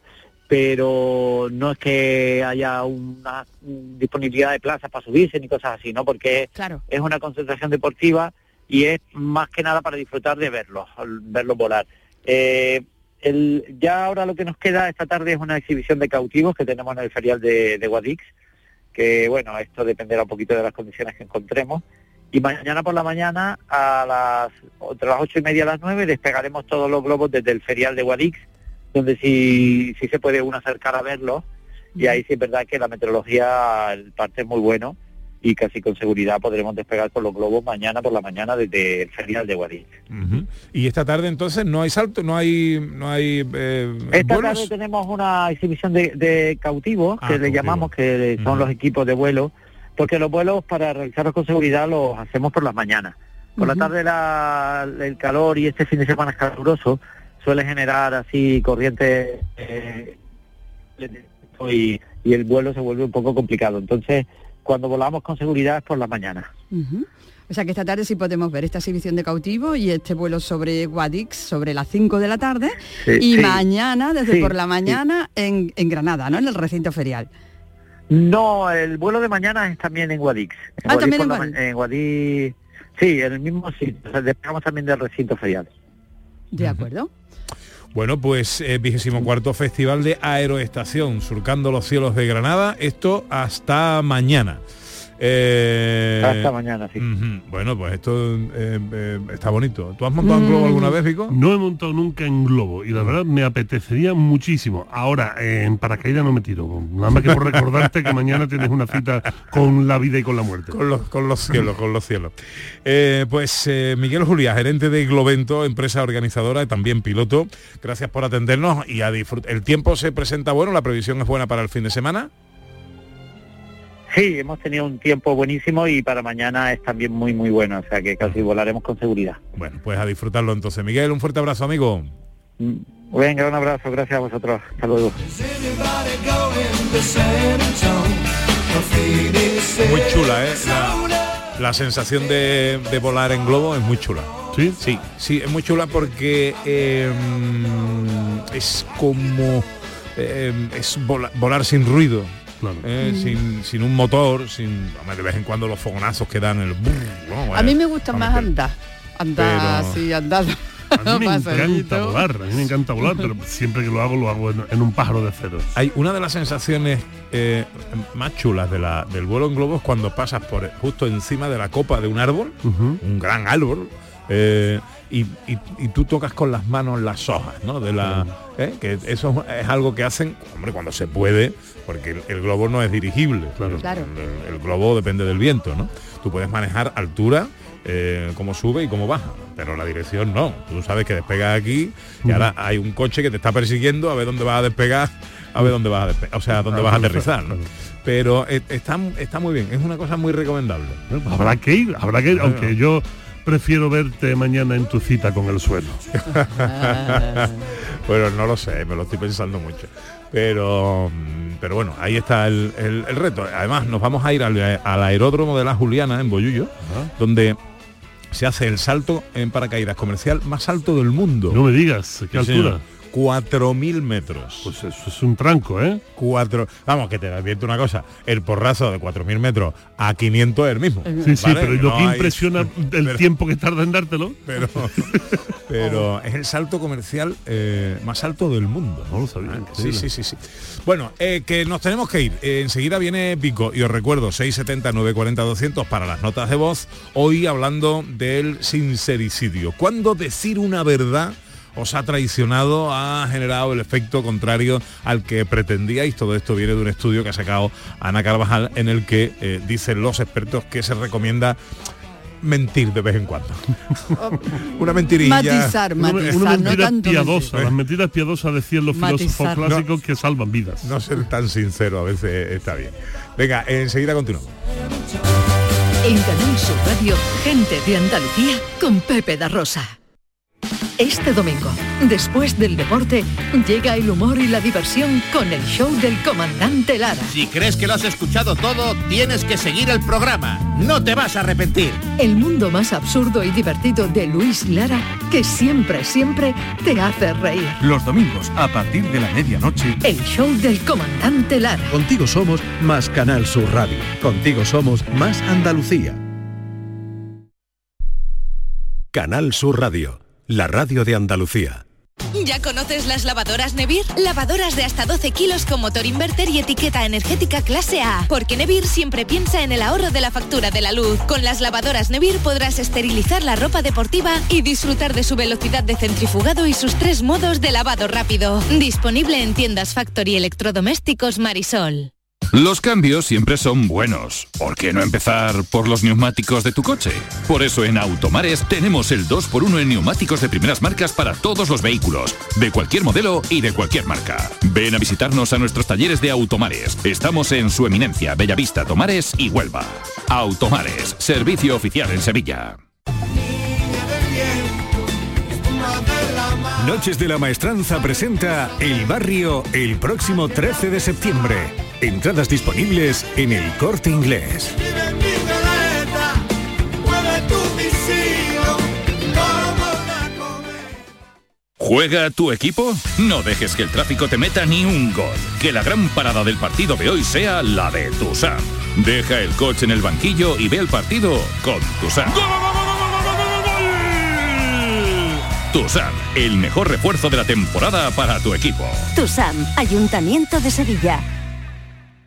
pero no es que haya una disponibilidad de plazas para subirse ni cosas así, ¿no? Porque Claro. es una concentración deportiva y es más que nada para disfrutar de verlos, verlos volar. Eh, el- ya ahora lo que nos queda esta tarde es una exhibición de cautivos que tenemos en el ferial de, de Guadix, que bueno, esto dependerá un poquito de las condiciones que encontremos. Y mañana por la mañana, a las, entre las ocho y media a las nueve, despegaremos todos los globos desde el ferial de Guadix, donde sí, sí se puede uno acercar a verlos. Y ahí sí es verdad que la meteorología, el parte es muy bueno y casi con seguridad podremos despegar con los globos mañana por la mañana desde el ferial de Guadix. Y esta tarde entonces no hay salto, no hay, no hay eh, Esta vuelos. tarde tenemos una exhibición de, de cautivos, Ah, que le llamamos, que son los equipos de vuelo, porque los vuelos para realizarlos con seguridad los hacemos por las mañanas. Por la tarde la- el calor y este fin de semana es caluroso suele generar así corrientes eh, y, y el vuelo se vuelve un poco complicado. Entonces, cuando volamos con seguridad es por la mañana. Ujú. O sea que esta tarde sí podemos ver esta exhibición de cautivo y este vuelo sobre Guadix sobre las 5 de la tarde Sí, y sí. mañana, desde Sí, por la mañana, en, en Granada, ¿no? En el recinto ferial. No, el vuelo de mañana es también en Guadix. En Ah, también por en la Guadix. ma- en Guadix. Sí, en el mismo sitio. O sea, despegamos también del recinto ferial. De acuerdo. Bueno, pues vigésimo cuarto Festival de Aeroestación, surcando los cielos de Granada. Esto hasta mañana. Eh, Hasta mañana, sí. Bueno, pues esto eh, eh, está bonito. ¿Tú has montado en globo alguna vez, Vico? No he montado nunca en globo y la verdad me apetecería muchísimo. Ahora, eh, en paracaídas no me tiro. Nada más que por recordarte que mañana tienes una cita con la vida y con la muerte. Con los, con los cielos, con los cielos. Eh, pues eh, Miguel Juliá, gerente de Globento, empresa organizadora y también piloto. Gracias por atendernos y a disfrutar. El tiempo se presenta bueno, la previsión es buena para el fin de semana. Sí, hemos tenido un tiempo buenísimo y para mañana es también muy, muy bueno. O sea que casi volaremos con seguridad. Bueno, pues a disfrutarlo entonces. Miguel, un fuerte abrazo, amigo. Venga, un abrazo. Gracias a vosotros. Hasta luego. Muy chula, ¿eh? La, la sensación de, de volar en globo es muy chula. ¿Sí? Sí, sí, es muy chula porque eh, es como... eh, es vola- volar sin ruido. Eh, Mm. sin, sin un motor, sin hombre, de vez en cuando los fogonazos que dan el brrr, ¿no? A mí me gusta más andar. Andar, pero- sí, andar. A mí [laughs] me encanta volar, a mí me encanta volar, pero siempre que lo hago lo hago en, en un pájaro de cero. Hay una de las sensaciones eh, más chulas de la, del vuelo en globo es cuando pasas por justo encima de la copa de un árbol, un gran árbol, eh, y, y- y tú tocas con las manos las hojas, ¿no? De la, ¿eh? Que eso es algo que hacen, hombre, cuando se puede, porque el, el globo no es dirigible. Claro. El, el globo depende del viento, ¿no? Tú puedes manejar altura, eh, cómo sube y cómo baja, pero la dirección no. Tú sabes que despegas aquí y ahora hay un coche que te está persiguiendo a ver dónde vas a despegar, a ver dónde vas a despegar, o sea, dónde vas a aterrizar, ¿no? Pero eh, está, está muy bien, es una cosa muy recomendable. Habrá que ir, habrá que ir, aunque yo prefiero verte mañana en tu cita con el suelo. [laughs] Pero no lo sé, me lo estoy pensando mucho. Pero, pero bueno, ahí está el, el- el reto. Además, nos vamos a ir al, al aeródromo de la Juliana en Boyullo, donde se hace el salto en paracaídas comercial más alto del mundo. No me digas, ¿qué Sí, señor. Altura? 4.000 metros. Pues eso es un tranco, ¿eh? Cuatro, vamos, que te advierto una cosa, el porrazo de 4.000 metros a 500 es el mismo. Sí, sí, pero lo No que hay- impresiona [laughs] el pero- tiempo que tarda en dártelo. Pero, [laughs] pero es el salto comercial eh, más alto del mundo. No lo sabía. Sí, increíble. sí, sí, sí. Bueno, eh, que nos tenemos que ir. Eh, enseguida viene Pico y os recuerdo 670 940 200 para las notas de voz. Hoy hablando del sincericidio. ¿Cuándo decir una verdad os ha traicionado, ha generado el efecto contrario al que pretendíais? Todo esto viene de un estudio que ha sacado Ana Carvajal en el que eh, dicen los expertos que se recomienda mentir de vez en cuando. una mentirilla. Matizar, Una, matizar, una mentira tanto piadosa, mentir. las mentiras piadosas decían los filósofos clásicos que salvan vidas. No ser tan sincero a veces está bien. Venga, enseguida continuamos. En Canal Sur Radio, gente de Andalucía con Pepe da Rosa. Este domingo, después del deporte, llega el humor y la diversión con el show del comandante Lara. Si crees que lo has escuchado todo, tienes que seguir el programa. No te vas a arrepentir. El mundo más absurdo y divertido de Luis Lara, que siempre, siempre te hace reír. Los domingos a partir de la medianoche. El show del comandante Lara. Contigo somos más Canal Sur Radio. Contigo somos más Andalucía. Canal Sur Radio, la radio de Andalucía. ¿Ya conoces las lavadoras Nevir? Lavadoras de hasta 12 kilos con motor inverter y etiqueta energética clase A. Porque Nevir siempre piensa en el ahorro de la factura de la luz. Con las lavadoras Nevir podrás esterilizar la ropa deportiva y disfrutar de su velocidad de centrifugado y sus tres modos de lavado rápido. Disponible en tiendas Factory Electrodomésticos Marisol. Los cambios siempre son buenos. ¿Por qué no empezar por los neumáticos de tu coche? Por eso en Automares tenemos el 2x1 en neumáticos de primeras marcas para todos los vehículos, de cualquier modelo y de cualquier marca. Ven a visitarnos a nuestros talleres de Automares. Estamos en su eminencia, Bellavista, Tomares y Huelva. Automares, servicio oficial en Sevilla. Noches de la Maestranza presenta El Barrio el próximo 13 de septiembre. Entradas disponibles en el corte inglés. ¿Juega tu equipo? No dejes que el tráfico te meta ni un gol. Que la gran parada del partido de hoy sea la de Tusam. Deja el coche en el banquillo y ve el partido con Tusam. Tusam, el mejor refuerzo de la temporada para tu equipo. TUSAM, Ayuntamiento de Sevilla.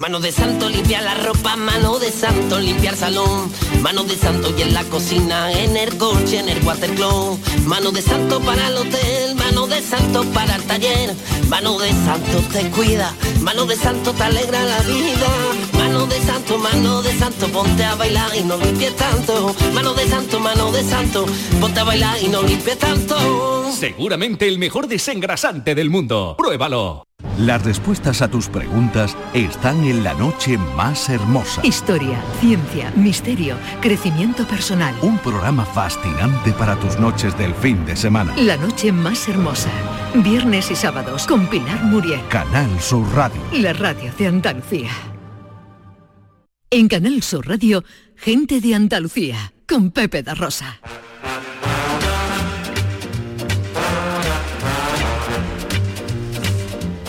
Mano de santo limpia la ropa, mano de santo limpia el salón, mano de santo y en la cocina, en el coche, en el watercloak, mano de santo para el hotel, mano de santo para el taller, mano de santo te cuida, mano de santo te alegra la vida, mano de santo, mano de santo, ponte a bailar y no limpies tanto, mano de santo, mano de santo, ponte a bailar y no limpies tanto. Seguramente el mejor desengrasante del mundo. Pruébalo. Las respuestas a tus preguntas están en la noche más hermosa. Historia, ciencia, misterio, crecimiento personal. Un programa fascinante para tus noches del fin de semana. La noche más hermosa. Viernes y sábados con Pilar Muriel. Canal Sur Radio. La radio de Andalucía. En Canal Sur Radio, gente de Andalucía con Pepe da Rosa.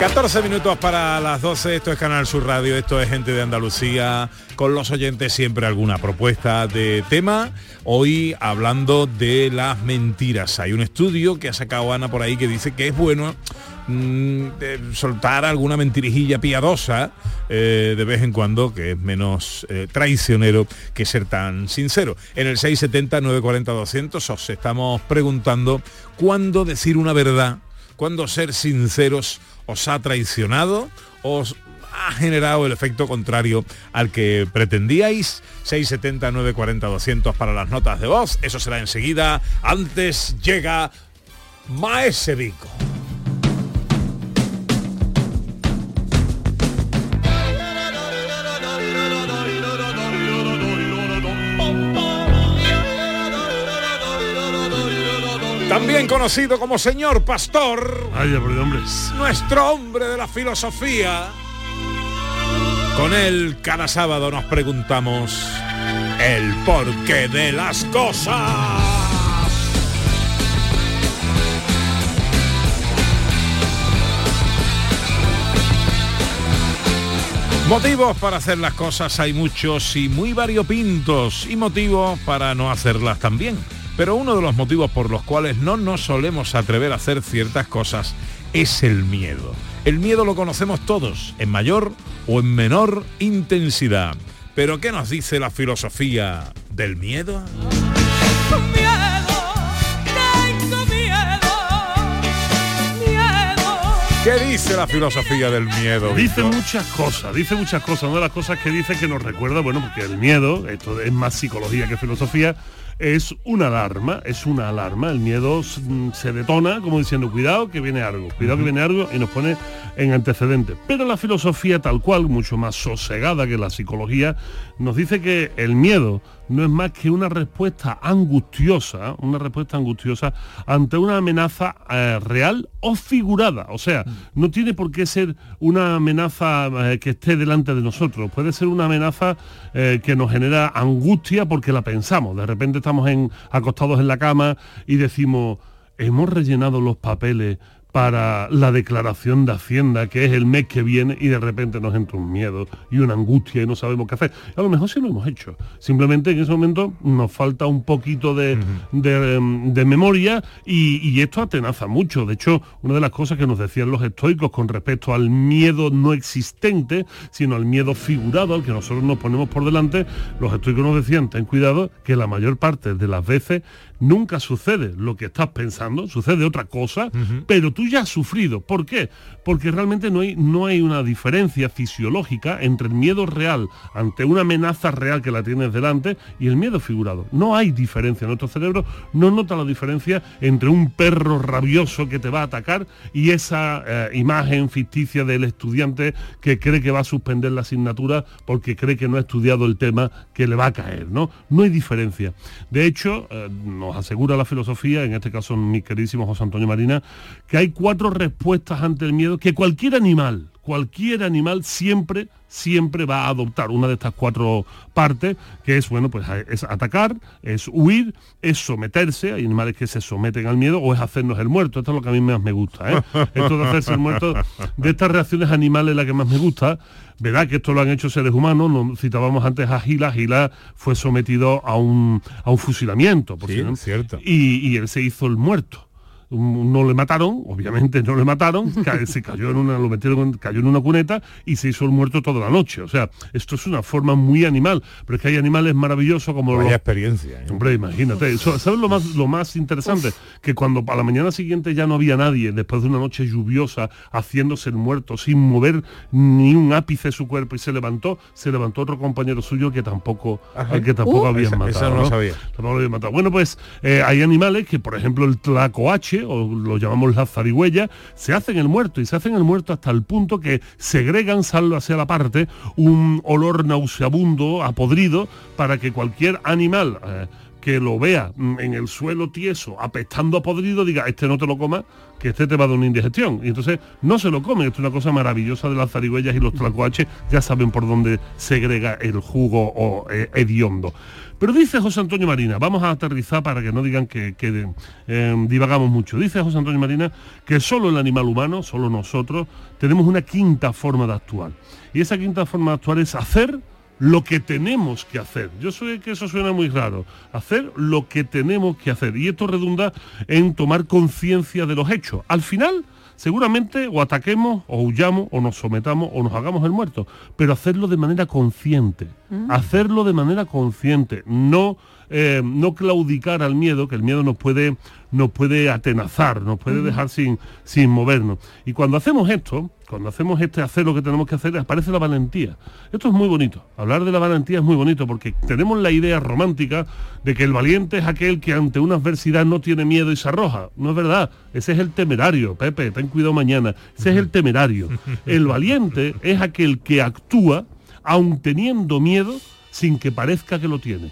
14 minutos para las 12, esto es Canal Sur Radio, esto es Gente de Andalucía, con los oyentes siempre alguna propuesta de tema. Hoy hablando de las mentiras. Hay un estudio que ha sacado Ana por ahí que dice que es bueno mm, soltar alguna mentirijilla piadosa eh, de vez en cuando, que es menos eh, traicionero que ser tan sincero. En el 670-940-200 os estamos preguntando cuándo decir una verdad, cuándo ser sinceros os ha traicionado, os ha generado el efecto contrario al que pretendíais. 670 940 200 para las notas de voz. Eso será enseguida. Antes llega Maese También conocido como señor pastor. Ay. Nuestro hombre de la filosofía. Con él cada sábado nos preguntamos el porqué de las cosas. Motivos para hacer las cosas hay muchos y muy variopintos y motivos para no hacerlas también. Pero uno de los motivos por los cuales no nos solemos atrever a hacer ciertas cosas es el miedo. El miedo lo conocemos todos, en mayor o en menor intensidad. Pero ¿qué nos dice la filosofía del miedo? ¿Qué dice la filosofía del miedo? Dice muchas cosas, dice muchas cosas. Una de las cosas que dice que nos recuerda, bueno, porque el miedo, esto es más psicología que filosofía, es una alarma, es una alarma. El miedo mm, se detona como diciendo, cuidado que viene algo, cuidado que viene algo y nos pone en antecedente. Pero la filosofía tal cual, mucho más sosegada que la psicología, nos dice que el miedo no es más que una respuesta angustiosa, una respuesta angustiosa ante una amenaza eh, real o figurada. O sea, no tiene por qué ser una amenaza eh, que esté delante de nosotros, puede ser una amenaza eh, que nos genera angustia porque la pensamos. De repente estamos en, acostados en la cama y decimos, hemos rellenado los papeles para la declaración de Hacienda, que es el mes que viene, y de repente nos entra un miedo y una angustia y no sabemos qué hacer. A lo mejor sí lo hemos hecho. Simplemente en ese momento nos falta un poquito de, em, de, memoria y, y, esto atenaza mucho. De hecho, una de las cosas que nos decían los estoicos con respecto al miedo no existente, sino al miedo figurado, al que nosotros nos ponemos por delante, los estoicos nos decían, ten cuidado, que la mayor parte de las veces nunca sucede lo que estás pensando, sucede otra cosa, pero tú ya has sufrido. ¿Por qué? Porque realmente no hay, no hay una diferencia fisiológica entre el miedo real ante una amenaza real que la tienes delante y el miedo figurado. No hay diferencia. Nuestro cerebro no nota la diferencia entre un perro rabioso que te va a atacar y esa eh, imagen ficticia del estudiante que cree que va a suspender la asignatura porque cree que no ha estudiado el tema que le va a caer. No, no hay diferencia. De hecho, eh, asegura la filosofía, en este caso mi queridísimo José Antonio Marina, que hay cuatro respuestas ante el miedo que cualquier animal, cualquier animal siempre siempre va a adoptar una de estas cuatro partes, que es, bueno, pues es atacar, es huir, es someterse, hay animales que se someten al miedo, o es hacernos el muerto, esto es lo que a mí más me gusta, ¿eh? esto de hacerse el muerto, de estas reacciones animales la que más me gusta, Verdad que esto lo han hecho seres humanos, nos citábamos antes a Gila, Gila fue sometido a un, a un fusilamiento, por cierto. y él se hizo el muerto no le mataron, obviamente no le mataron, [laughs] se cayó en una, lo metieron, cayó en una cuneta y se hizo el muerto toda la noche. O sea, esto es una forma muy animal, pero es que hay animales maravillosos como Vaya experiencia. ¿eh? Hombre, imagínate. ¿Sabes lo más, lo más interesante? Que cuando a la mañana siguiente ya no había nadie, después de una noche lluviosa, haciéndose el muerto, sin mover ni un ápice de su cuerpo, y se levantó, se levantó otro compañero suyo que tampoco, al que tampoco uh, habían matado. no, sabía. matado. Bueno, pues eh, hay animales que, por ejemplo, el tlacoache, o lo llamamos la zarigüeya, se hacen el muerto y se hacen el muerto hasta el punto que segregan, salvo hacia la parte, un olor nauseabundo, apodrido, para que cualquier animal eh, que lo vea en el suelo tieso, apestando a podrido, diga, este no te lo comas, que este te va a dar una indigestión. Y entonces no se lo comen. Esto es una cosa maravillosa de las zarigüeyas y los tlacoaches, ya saben por dónde segrega el jugo o, eh, hediondo. Pero dice José Antonio Marina, vamos a aterrizar para que no digan que, eh, divagamos mucho. Dice José Antonio Marina que solo el animal humano, solo nosotros, tenemos una quinta forma de actuar. Y esa quinta forma de actuar es hacer lo que tenemos que hacer. Yo sé que eso suena muy raro. Hacer lo que tenemos que hacer. Y esto redunda en tomar conciencia de los hechos. Al final, seguramente o ataquemos, o huyamos, o nos sometamos, o nos hagamos el muerto. Pero hacerlo de manera consciente hacerlo de manera consciente, no, eh, no claudicar al miedo, que el miedo nos puede, nos puede atenazar, nos puede dejar sin, sin movernos. Y cuando hacemos esto, cuando hacemos este hacer lo que tenemos que hacer, aparece la valentía. Esto es muy bonito. Hablar de la valentía es muy bonito porque tenemos la idea romántica de que el valiente es aquel que ante una adversidad no tiene miedo y se arroja. No es verdad. Ese es el temerario. Pepe, ten cuidado mañana. Ese es el temerario. El valiente es aquel que actúa aun teniendo miedo sin que parezca que lo tiene.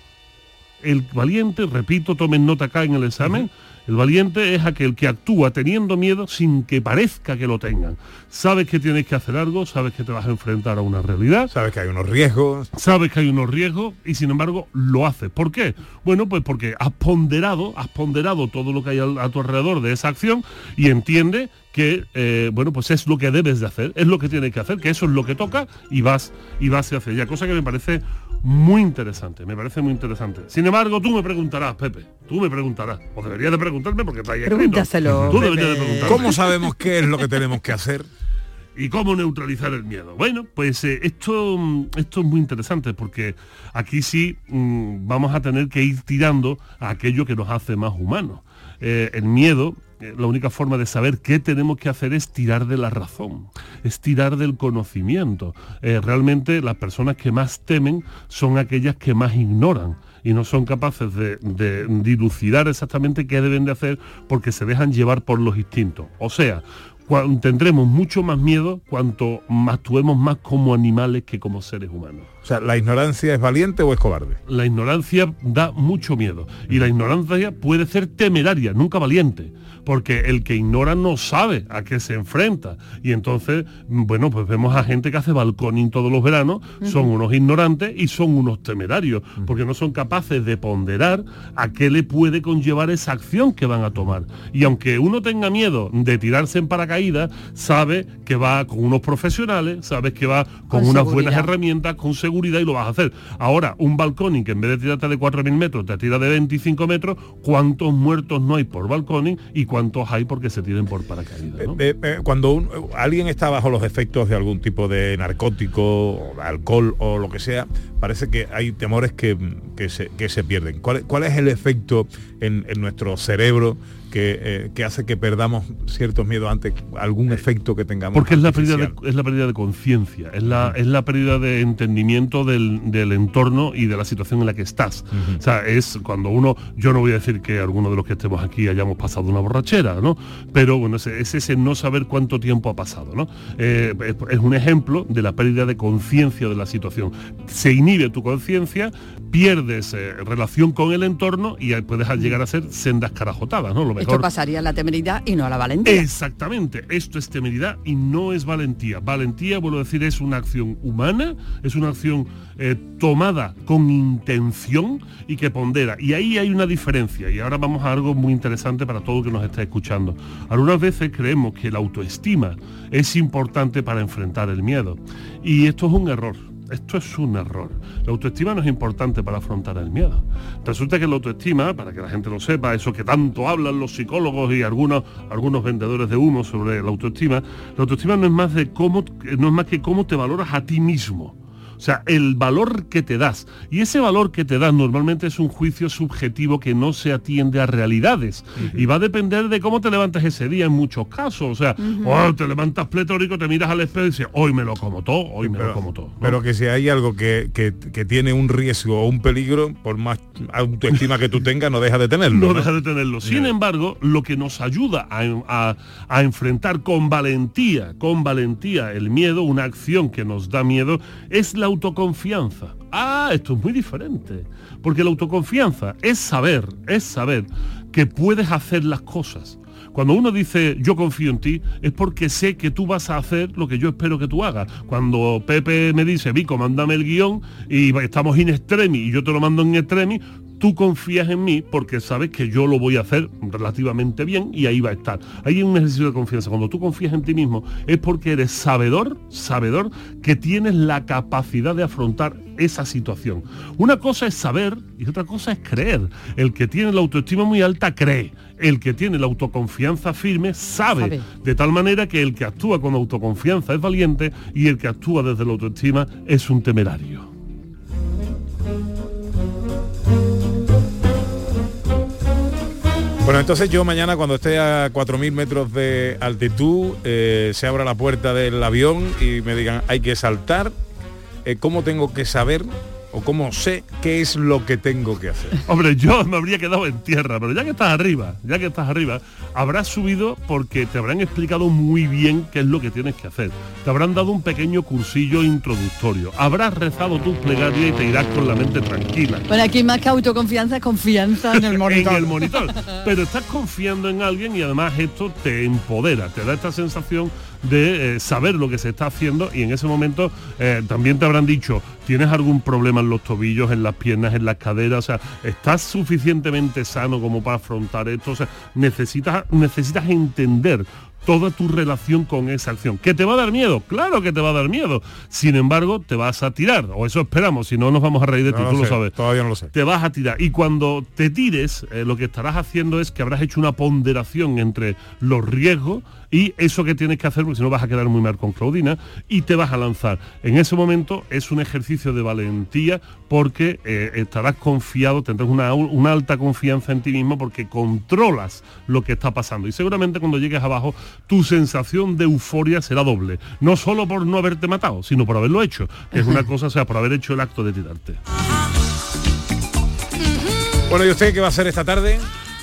El valiente, repito, tomen nota acá en el examen, el valiente es aquel que actúa teniendo miedo sin que parezca que lo tengan. Sabes que tienes que hacer algo, sabes que te vas a enfrentar a una realidad. Sabes que hay unos riesgos. Sabes que hay unos riesgos y sin embargo lo haces. ¿Por qué? Bueno, pues porque has ponderado, has ponderado todo lo que hay a tu alrededor de esa acción y entiende que eh, bueno pues es lo que debes de hacer, es lo que tienes que hacer, que eso es lo que toca y vas y vas hacia ella, cosa que me parece muy interesante, me parece muy interesante. Sin embargo, tú me preguntarás, Pepe, tú me preguntarás, o deberías de preguntarme porque está ahí. Pregúntaselo, Tú deberías de preguntarme. ¿Cómo sabemos qué es lo que tenemos que hacer? [laughs] ¿Y cómo neutralizar el miedo? Bueno, pues eh, esto, esto es muy interesante porque aquí sí mm, vamos a tener que ir tirando a aquello que nos hace más humanos. Eh, el miedo, la única forma de saber qué tenemos que hacer es tirar de la razón, es tirar del conocimiento. Eh, realmente las personas que más temen son aquellas que más ignoran y no son capaces de, de dilucidar exactamente qué deben de hacer porque se dejan llevar por los instintos. O sea, tendremos mucho más miedo cuanto actuemos más como animales que como seres humanos. O sea, ¿la ignorancia es valiente o es cobarde? La ignorancia da mucho miedo y la ignorancia puede ser temeraria, nunca valiente, porque el que ignora no sabe a qué se enfrenta y entonces, bueno, pues vemos a gente que hace balconing todos los veranos, son unos ignorantes y son unos temerarios, porque no son capaces de ponderar a qué le puede conllevar esa acción que van a tomar. Y aunque uno tenga miedo de tirarse en paracaídas, sabe que va con unos profesionales, sabe que va con, Con unas seguridad. buenas herramientas, con seguridad y lo vas a hacer. Ahora, un balconing que en vez de tirarte de 4.000 metros, te tira de 25 metros, ¿cuántos muertos no hay por balconing y cuántos hay porque se tiren por paracaídas? ¿no? Eh, eh, cuando alguien está bajo los efectos de algún tipo de narcótico, alcohol o lo que sea, parece que hay temores que, que se, que se pierden. ¿Cuál, cuál es el efecto en, en nuestro cerebro que, eh, que hace que perdamos ciertos miedos ante algún efecto que tengamos? Porque es la pérdida de, es la pérdida de conciencia, es la, es la pérdida de entendimiento del, del entorno y de la situación en la que estás. O sea, es cuando uno, yo no voy a decir que alguno de los que estemos aquí hayamos pasado una borrachera, ¿no? Pero bueno, es, es ese no saber cuánto tiempo ha pasado, ¿no? Eh, es, es un ejemplo de la pérdida de conciencia de la situación. Se inhibe tu conciencia, pierdes eh, relación con el entorno y puedes llegar a ser sendas carajotadas, ¿no? Lo Esto pasaría a la temeridad y no a la valentía. Exactamente, esto es temeridad y no es valentía. Valentía, vuelvo a decir, es una acción humana, es una acción eh, tomada con intención y que pondera. Y ahí hay una diferencia. Y ahora vamos a algo muy interesante para todo el que nos está escuchando. Algunas veces creemos que la autoestima es importante para enfrentar el miedo. Y esto es un error. Esto es un error. La autoestima no es importante para afrontar el miedo. Resulta que la autoestima, para que la gente lo sepa, eso que tanto hablan los psicólogos y algunos, algunos vendedores de humo sobre la autoestima, la autoestima no es más de cómo, no es más que cómo te valoras a ti mismo. O sea, el valor que te das. Y ese valor que te das normalmente es un juicio subjetivo que no se atiende a realidades. Y va a depender de cómo te levantas ese día en muchos casos. O sea, oh, te levantas pletórico, te miras al espejo y dices, hoy me lo como todo, hoy me lo como todo. ¿no? Pero que si hay algo que, que- que tiene un riesgo o un peligro, por más autoestima que tú tengas, no deja de tenerlo. [laughs] no ¿no? deja de tenerlo. Sin embargo, lo que nos ayuda a, a- a enfrentar con valentía, con valentía el miedo, una acción que nos da miedo, es la autoconfianza. Ah, esto es muy diferente. Porque la autoconfianza es saber, es saber que puedes hacer las cosas. Cuando uno dice yo confío en ti, es porque sé que tú vas a hacer lo que yo espero que tú hagas. Cuando Pepe me dice, Vico, mándame el guion y estamos in extremis y yo te lo mando en extremis, tú confías en mí porque sabes que yo lo voy a hacer relativamente bien y ahí va a estar. Ahí hay un ejercicio de confianza. Cuando tú confías en ti mismo es porque eres sabedor, sabedor que tienes la capacidad de afrontar esa situación. Una cosa es saber y otra cosa es creer. El que tiene la autoestima muy alta cree. El que tiene la autoconfianza firme sabe. Sabe. De tal manera que el que actúa con autoconfianza es valiente y el que actúa desde la autoestima es un temerario. Bueno, entonces yo mañana cuando esté a 4.000 metros de altitud, eh, se abra la puerta del avión y me digan, hay que saltar, eh, ¿cómo tengo que saber o cómo sé qué es lo que tengo que hacer? [laughs] Hombre, yo me habría quedado en tierra, pero ya que estás arriba, ya que estás arriba, habrás subido porque te habrán explicado muy bien qué es lo que tienes que hacer. Te habrán dado un pequeño cursillo introductorio. Habrás rezado tu plegaria y te irás con la mente tranquila. Bueno, aquí más que autoconfianza es confianza en el [laughs] monitor. en el monitor. Pero estás confiando en alguien y además esto te empodera, te da esta sensación de eh, saber lo que se está haciendo y en ese momento eh, también te habrán dicho, ¿tienes algún problema en los tobillos, en las piernas, en las caderas? O sea, ¿estás suficientemente sano como para afrontar esto? O sea, necesitas, necesitas entender toda tu relación con esa acción. ¿Que te va a dar miedo? Claro que te va a dar miedo. Sin embargo, te vas a tirar, o eso esperamos, si no nos vamos a reír de ti, No tú lo sabes. Todavía no lo sé. Te vas a tirar. Y cuando te tires, eh, lo que estarás haciendo es que habrás hecho una ponderación entre los riesgos y eso que tienes que hacer, porque si no vas a quedar muy mal con Claudina, y te vas a lanzar. En ese momento es un ejercicio de valentía porque eh, estarás confiado, tendrás una, una alta confianza en ti mismo porque controlas lo que está pasando. Y seguramente cuando llegues abajo, tu sensación de euforia será doble. No solo por no haberte matado, sino por haberlo hecho, que es una [laughs] cosa, o sea, por haber hecho el acto de tirarte. Bueno, ¿y usted qué va a hacer esta tarde?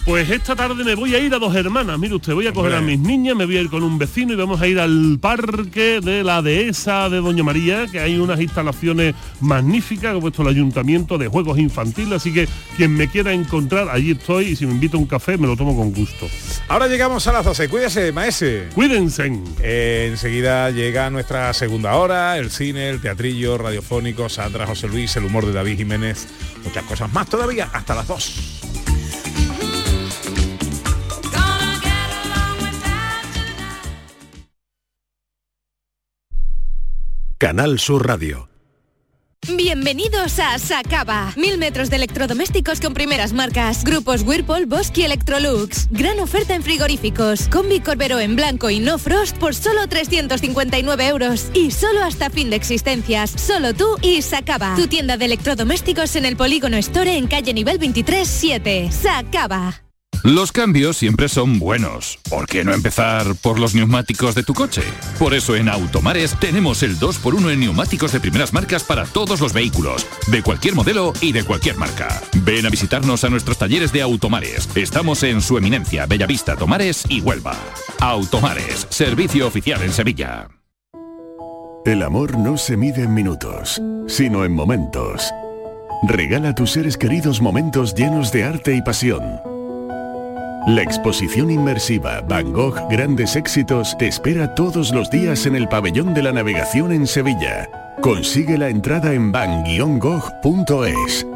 Pues esta tarde me voy a ir a dos hermanas. Mire usted, voy a coger a mis niñas, me voy a ir con un vecino y vamos a ir al parque de la dehesa de Doña María, que hay unas instalaciones magníficas, que ha puesto el ayuntamiento de juegos infantiles, así que quien me quiera encontrar, allí estoy y si me invita a un café me lo tomo con gusto. Ahora llegamos a las 12. Cuídese, maese. Cuídense. Eh, enseguida llega nuestra segunda hora, el cine, el teatrillo, radiofónico, Sandra, José Luis, el humor de David Jiménez, muchas cosas más todavía, hasta las 2. Canal Sur Radio. Bienvenidos a Sacaba. Mil metros de electrodomésticos con primeras marcas. Grupos Whirlpool, Bosque y Electrolux. Gran oferta en frigoríficos. Combi Corbero en blanco y no frost por solo 359 euros. Y solo hasta fin de existencias. Solo tú y Sacaba. Tu tienda de electrodomésticos en el Polígono Store en calle nivel 23 7. Sacaba. Los cambios siempre son buenos. ¿Por qué no empezar por los neumáticos de tu coche? Por eso en Automares tenemos el 2x1 en neumáticos de primeras marcas para todos los vehículos, de cualquier modelo y de cualquier marca. Ven a visitarnos a nuestros talleres de Automares. Estamos en su eminencia, Bellavista, Tomares y Huelva. Automares, servicio oficial en Sevilla. El amor no se mide en minutos, sino en momentos. Regala a tus seres queridos momentos llenos de arte y pasión. La exposición inmersiva Van Gogh Grandes Éxitos te espera todos los días en el Pabellón de la Navegación en Sevilla. Consigue la entrada en van-gogh.es.